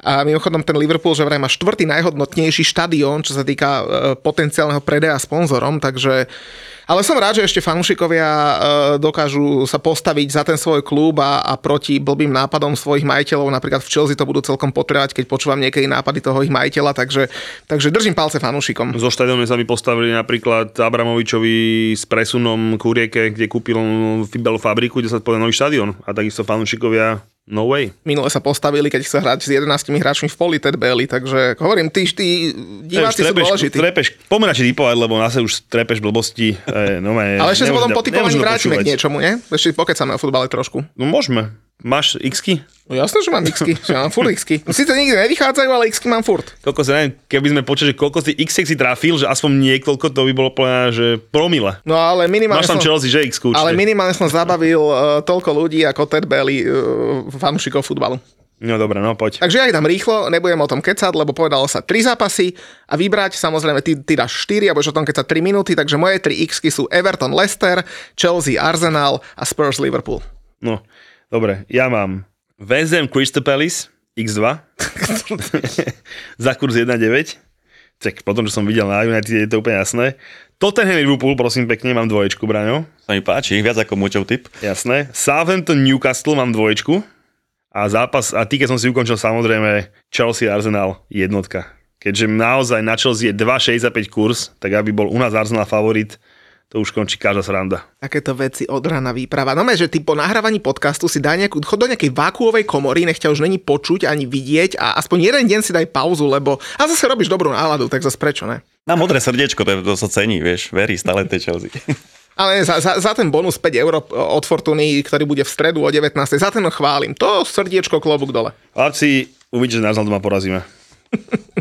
A mimochodom ten Liverpool, že vraj má štvrtý najhodnotnejší štadión, čo sa týka e, potenciálneho predaja sponzorom, takže ale som rád, že ešte fanúšikovia e, dokážu sa postaviť za ten svoj klub a, a proti blbým nápadom svojich majiteľov. Napríklad v Chelsea to budú celkom potrebovať, keď počúvam niekedy nápady toho ich majiteľa, takže, takže držím palce fanúšikom. Zo štadiónu sa mi postavili napríklad Abramovičovi s presunom ku rieke, kde kúpil Fibel fabriku, kde sa povedal nový štadión. A takisto fanúšikovia no way. Minule sa postavili, keď chce hrať s 11 hráčmi v poli Ted Bailey, takže hovorím, ty, ty diváci sú dôležití. trepeš, poďme radšej typovať, lebo nás už trepeš blbosti. E, no, Ale ešte sa potom po typovaní vrátime k niečomu, nie? Ešte pokecáme o futbale trošku. No môžeme. Máš x No jasné, že mám x že mám furt x No síce nikdy nevychádzajú, ale x mám furt. Koľko sa neviem, keby sme počuli, že koľko si x si trafil, že aspoň niekoľko, to by bolo plná, že promile. No ale minimálne Máš tam som, Chelsea, že x určite. ale minimálne som zabavil uh, toľko ľudí ako Ted Belly, uh, fanúšikov futbalu. No dobre, no poď. Takže ja ich dám rýchlo, nebudem o tom kecať, lebo povedalo sa 3 zápasy a vybrať, samozrejme, ty, ty dáš 4 a budeš o tom kecať 3 minúty, takže moje 3 x sú Everton Leicester, Chelsea Arsenal a Spurs Liverpool. No, dobre, ja mám Ham Crystal Palace X2 za kurz 1.9. Tak potom, čo som videl na United, je to úplne jasné. Tottenham Liverpool, prosím pekne, mám dvoječku, Braňo. Sa mi páči, viac ako Mučov typ. Jasné. Southampton Newcastle mám dvoječku. A zápas, a tý, keď som si ukončil samozrejme Chelsea Arsenal jednotka. Keďže naozaj na Chelsea je 2,65 kurz, tak aby bol u nás Arsenal favorit, to už končí každá sranda. Takéto veci od rána výprava. No že ty po nahrávaní podcastu si daj nejakú, chod do nejakej vákuovej komory, nech ťa už není počuť ani vidieť a aspoň jeden deň si daj pauzu, lebo a zase robíš dobrú náladu, tak zase prečo ne? Na modré srdiečko, to, to sa cení, vieš, verí stále tej Chelsea. Ale za, za, za ten bonus 5 eur od Fortuny, ktorý bude v stredu o 19. Za ten ho chválim. To srdiečko klobúk dole. Chlapci, uvidíte, že nás doma porazíme.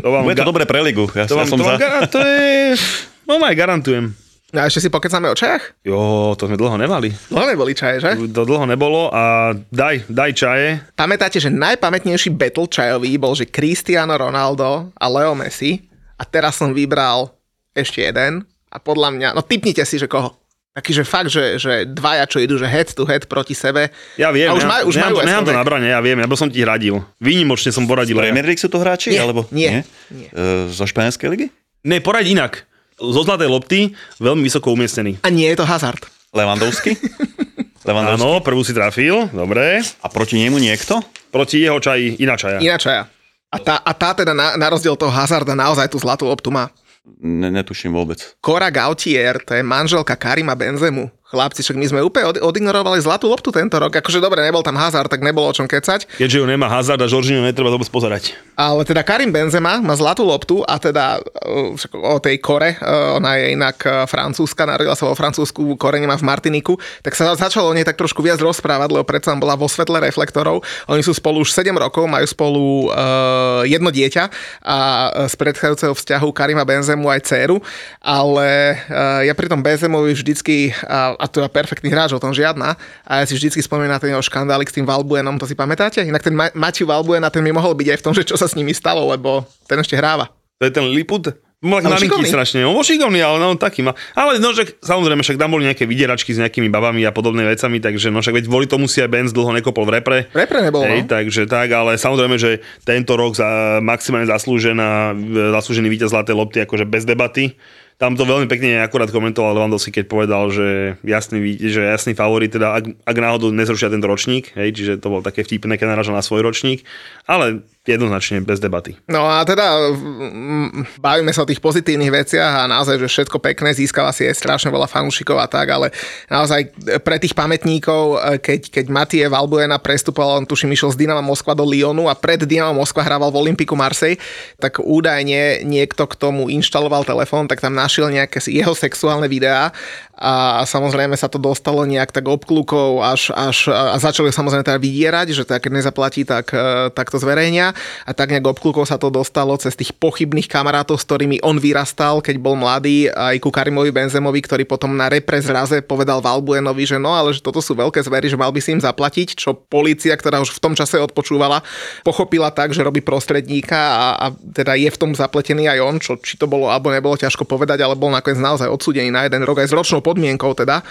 To vám, Bude to ga- dobre pre ligu. Ja, to ja vám, som to, vám za... gar- to je... No aj garantujem. A ešte si pokecáme o čajach? Jo, to sme dlho nemali. No neboli čaje, že? To dlho nebolo a daj, daj čaje. Pamätáte, že najpamätnejší battle čajový bol, že Cristiano Ronaldo a Leo Messi. A teraz som vybral ešte jeden. A podľa mňa, no typnite si, že koho. Taký, že fakt, že, že dvaja, čo idú, že head to head proti sebe. Ja viem, A už, ja, maj, už nechám, majú nechám to na brane, ja viem, ja by som ti radil. Výnimočne som poradil. ja. Premier League sú to hráči? Nie, alebo... nie, nie. E, zo španielskej ligy? Ne, poraď inak. Zo zlatej lopty, veľmi vysoko umiestnený. A nie je to hazard. Levandovský? Levandovský. Áno, prvú si trafil, dobre. A proti nemu niekto? Proti jeho čaji iná čaja. Iná čaja. A tá, a tá teda na, na rozdiel toho hazarda naozaj tú zlatú loptu má. Ne, netuším vôbec. Cora Gautier, to je manželka Karima Benzemu. Chlapci, však my sme úplne od, odignorovali zlatú loptu tento rok. Akože dobre, nebol tam hazard, tak nebolo o čom kecať. Keďže ju nemá Hazard a Žoržinu, netreba vôbec pozerať. Ale teda Karim Benzema má zlatú loptu a teda uh, však o tej Kore, uh, ona je inak uh, francúzska, narodila sa vo Francúzsku, korene má v Martiniku, tak sa začalo o nej tak trošku viac rozprávať, lebo predsa bola vo svetle reflektorov. Oni sú spolu už 7 rokov, majú spolu uh, jedno dieťa a uh, z predchádzajúceho vzťahu Karima Benzemu aj dceru, ale uh, ja pri tom Benzemovi vždycky, a, a to je perfektný hráč, o tom žiadna, a ja si vždycky spomínam na ten jeho škandálik s tým Valbuenom, to si pamätáte? Inak ten Ma- Matiu Valbuena, ten mi mohol byť aj v tom, že čo sa s nimi stalo, lebo ten ešte hráva. To je ten Liput. Malinký strašne. On bol šikovný, ale no taký ma. Ale no, že samozrejme, však tam boli nejaké vydieračky s nejakými babami a podobné vecami, takže no však veď kvôli tomu si aj Benz dlho nekopol v repre. Repre nebol, Hej, no. takže tak, ale samozrejme, že tento rok za maximálne zaslúžená, zaslúžený víťaz Zlatej lopty, akože bez debaty. Tam to veľmi pekne akurát komentoval Lewandowski, keď povedal, že jasný, že jasný favorit, teda ak, ak náhodou nezrušia tento ročník, hej, čiže to bol také vtipné, keď narážal na svoj ročník, ale jednoznačne bez debaty. No a teda mm, bavíme sa o tých pozitívnych veciach a naozaj, že všetko pekné, získala si aj strašne veľa fanúšikov a tak, ale naozaj pre tých pamätníkov, e, keď, keď Matie Valbuena prestupoval, on tuším išiel z Dynama Moskva do Lyonu a pred Dynamo Moskva hrával v Olympiku Marseille, tak údajne niekto k tomu inštaloval telefón, tak tam našiel nejaké jeho sexuálne videá a samozrejme sa to dostalo nejak tak obklukov až, až a začali samozrejme teda vydierať, že teda keď nezaplatí, tak, e, tak to zverejnia. A tak nejak obklukov sa to dostalo cez tých pochybných kamarátov, s ktorými on vyrastal, keď bol mladý, aj ku Karimovi Benzemovi, ktorý potom na repre zraze povedal Valbuenovi, že no, ale že toto sú veľké zvery, že mal by si im zaplatiť, čo polícia, ktorá už v tom čase odpočúvala, pochopila tak, že robí prostredníka a, a teda je v tom zapletený aj on, čo či to bolo alebo nebolo ťažko povedať, ale bol nakoniec naozaj odsúdený na jeden rok aj s ročnou podmienkou teda.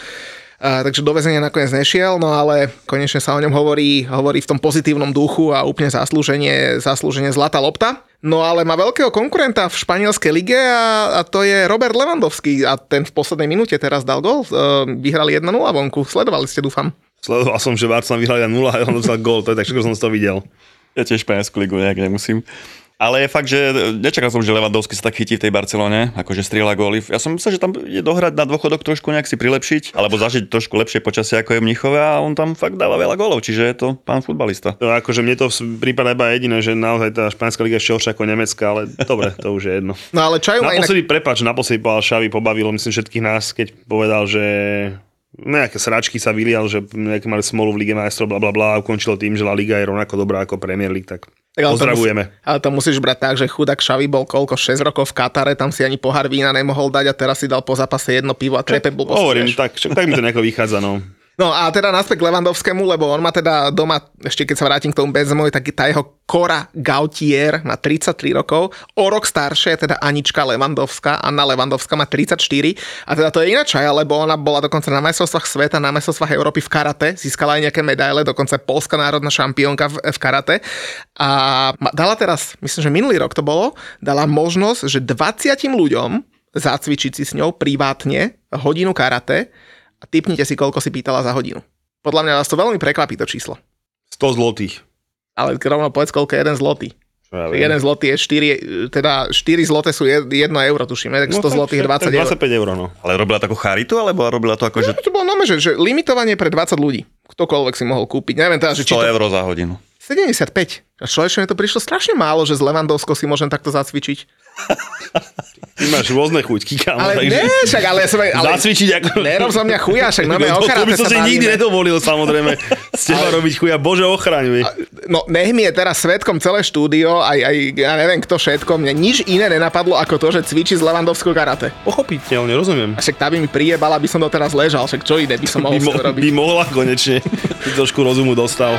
Uh, takže do väzenia nakoniec nešiel, no ale konečne sa o ňom hovorí, hovorí v tom pozitívnom duchu a úplne zaslúženie, zaslúženie zlatá lopta. No ale má veľkého konkurenta v španielskej lige a, a to je Robert Lewandowski a ten v poslednej minúte teraz dal gol. Uh, vyhrali 1-0 vonku, sledovali ste, dúfam. Sledoval som, že Barcelona vyhrali na 0 a on dostal gól, to je tak, všetko som z toho videl. Ja tiež španielskú ligu nejak nemusím. Ale je fakt, že nečakal som, že Lewandowski sa tak chytí v tej Barcelone, akože strieľa góly. Ja som myslel, že tam je dohrať na dôchodok trošku nejak si prilepšiť, alebo zažiť trošku lepšie počasie ako je v Mnichove a on tam fakt dáva veľa gólov, čiže je to pán futbalista. To akože mne to prípada iba jediné, že naozaj tá španielská liga je ešte horšia ako nemecká, ale dobre, to už je jedno. No ale Čaju má inak... Naposledy, prepač, naposledy povedal Šavi, pobavilo myslím všetkých nás, keď povedal, že nejaké sračky sa vylial, že nejaké mali smolu v Lige majstrov, bla bla bla, a ukončilo tým, že La Liga je rovnako dobrá ako Premier League, tak Tak ale to pozdravujeme. musí- Ale to musíš brať tak, že chudák Šavi bol koľko, 6 rokov v Katare, tam si ani pohár vína nemohol dať a teraz si dal po zápase jedno pivo a trepe blbosť. Hovorím, tak, však tak mi to nejako vychádza, no. No a teda naspäť k Levandovskému, lebo on má teda doma, ešte keď sa vrátim k tomu Benzemovi, tak tá jeho Cora Gautier má 33 rokov, o rok staršie je teda Anička Levandovská, Anna Levandovská má 34 a teda to je iná čaja, lebo ona bola dokonca na majstrovstvách sveta, na majstrovstvách Európy v karate, získala aj nejaké medaile, dokonca polská národná šampiónka v, v karate. A dala teraz, myslím, že minulý rok to bolo, dala možnosť, že 20 ľuďom zacvičiť si s ňou privátne hodinu karate a typnite si, koľko si pýtala za hodinu. Podľa mňa vás to veľmi prekvapí to číslo. 100 zlotých. Ale rovno povedz, koľko je jeden zlotý. Ja jeden zlotý je 4, teda 4 zloté sú 1 euro, tuším, tak 100 tak- zlotých je tak 20 eur. 25 eur, no. Ale robila takú charitu, alebo robila to ako, že To bolo nome, že, že limitovanie pre 20 ľudí. Ktokoľvek si mohol kúpiť. Neviem teda, že či 100 to... eur za hodinu? 75. A človeče, mi to prišlo strašne málo, že s Levandovskou si môžem takto zacvičiť. Ty máš rôzne chuťky, kámo, Ale takže... ne, však, ale ja som... Ale, Zacvičiť ako... Nerob zo mňa chuja, však no, to, o to by som si nikdy nedovolil, samozrejme. Z teba robiť chuja, bože ochraň, vieš. No, nech mi je teraz svetkom celé štúdio, aj, aj ja neviem kto všetko, mne nič iné nenapadlo ako to, že cvičí s Levandovskou karate. Pochopiteľne, rozumiem. A však tá by mi priebala, by som doteraz ležal, však čo iné by som mohol By, mo- robiť. by mohla konečne. Trošku rozumu dostal.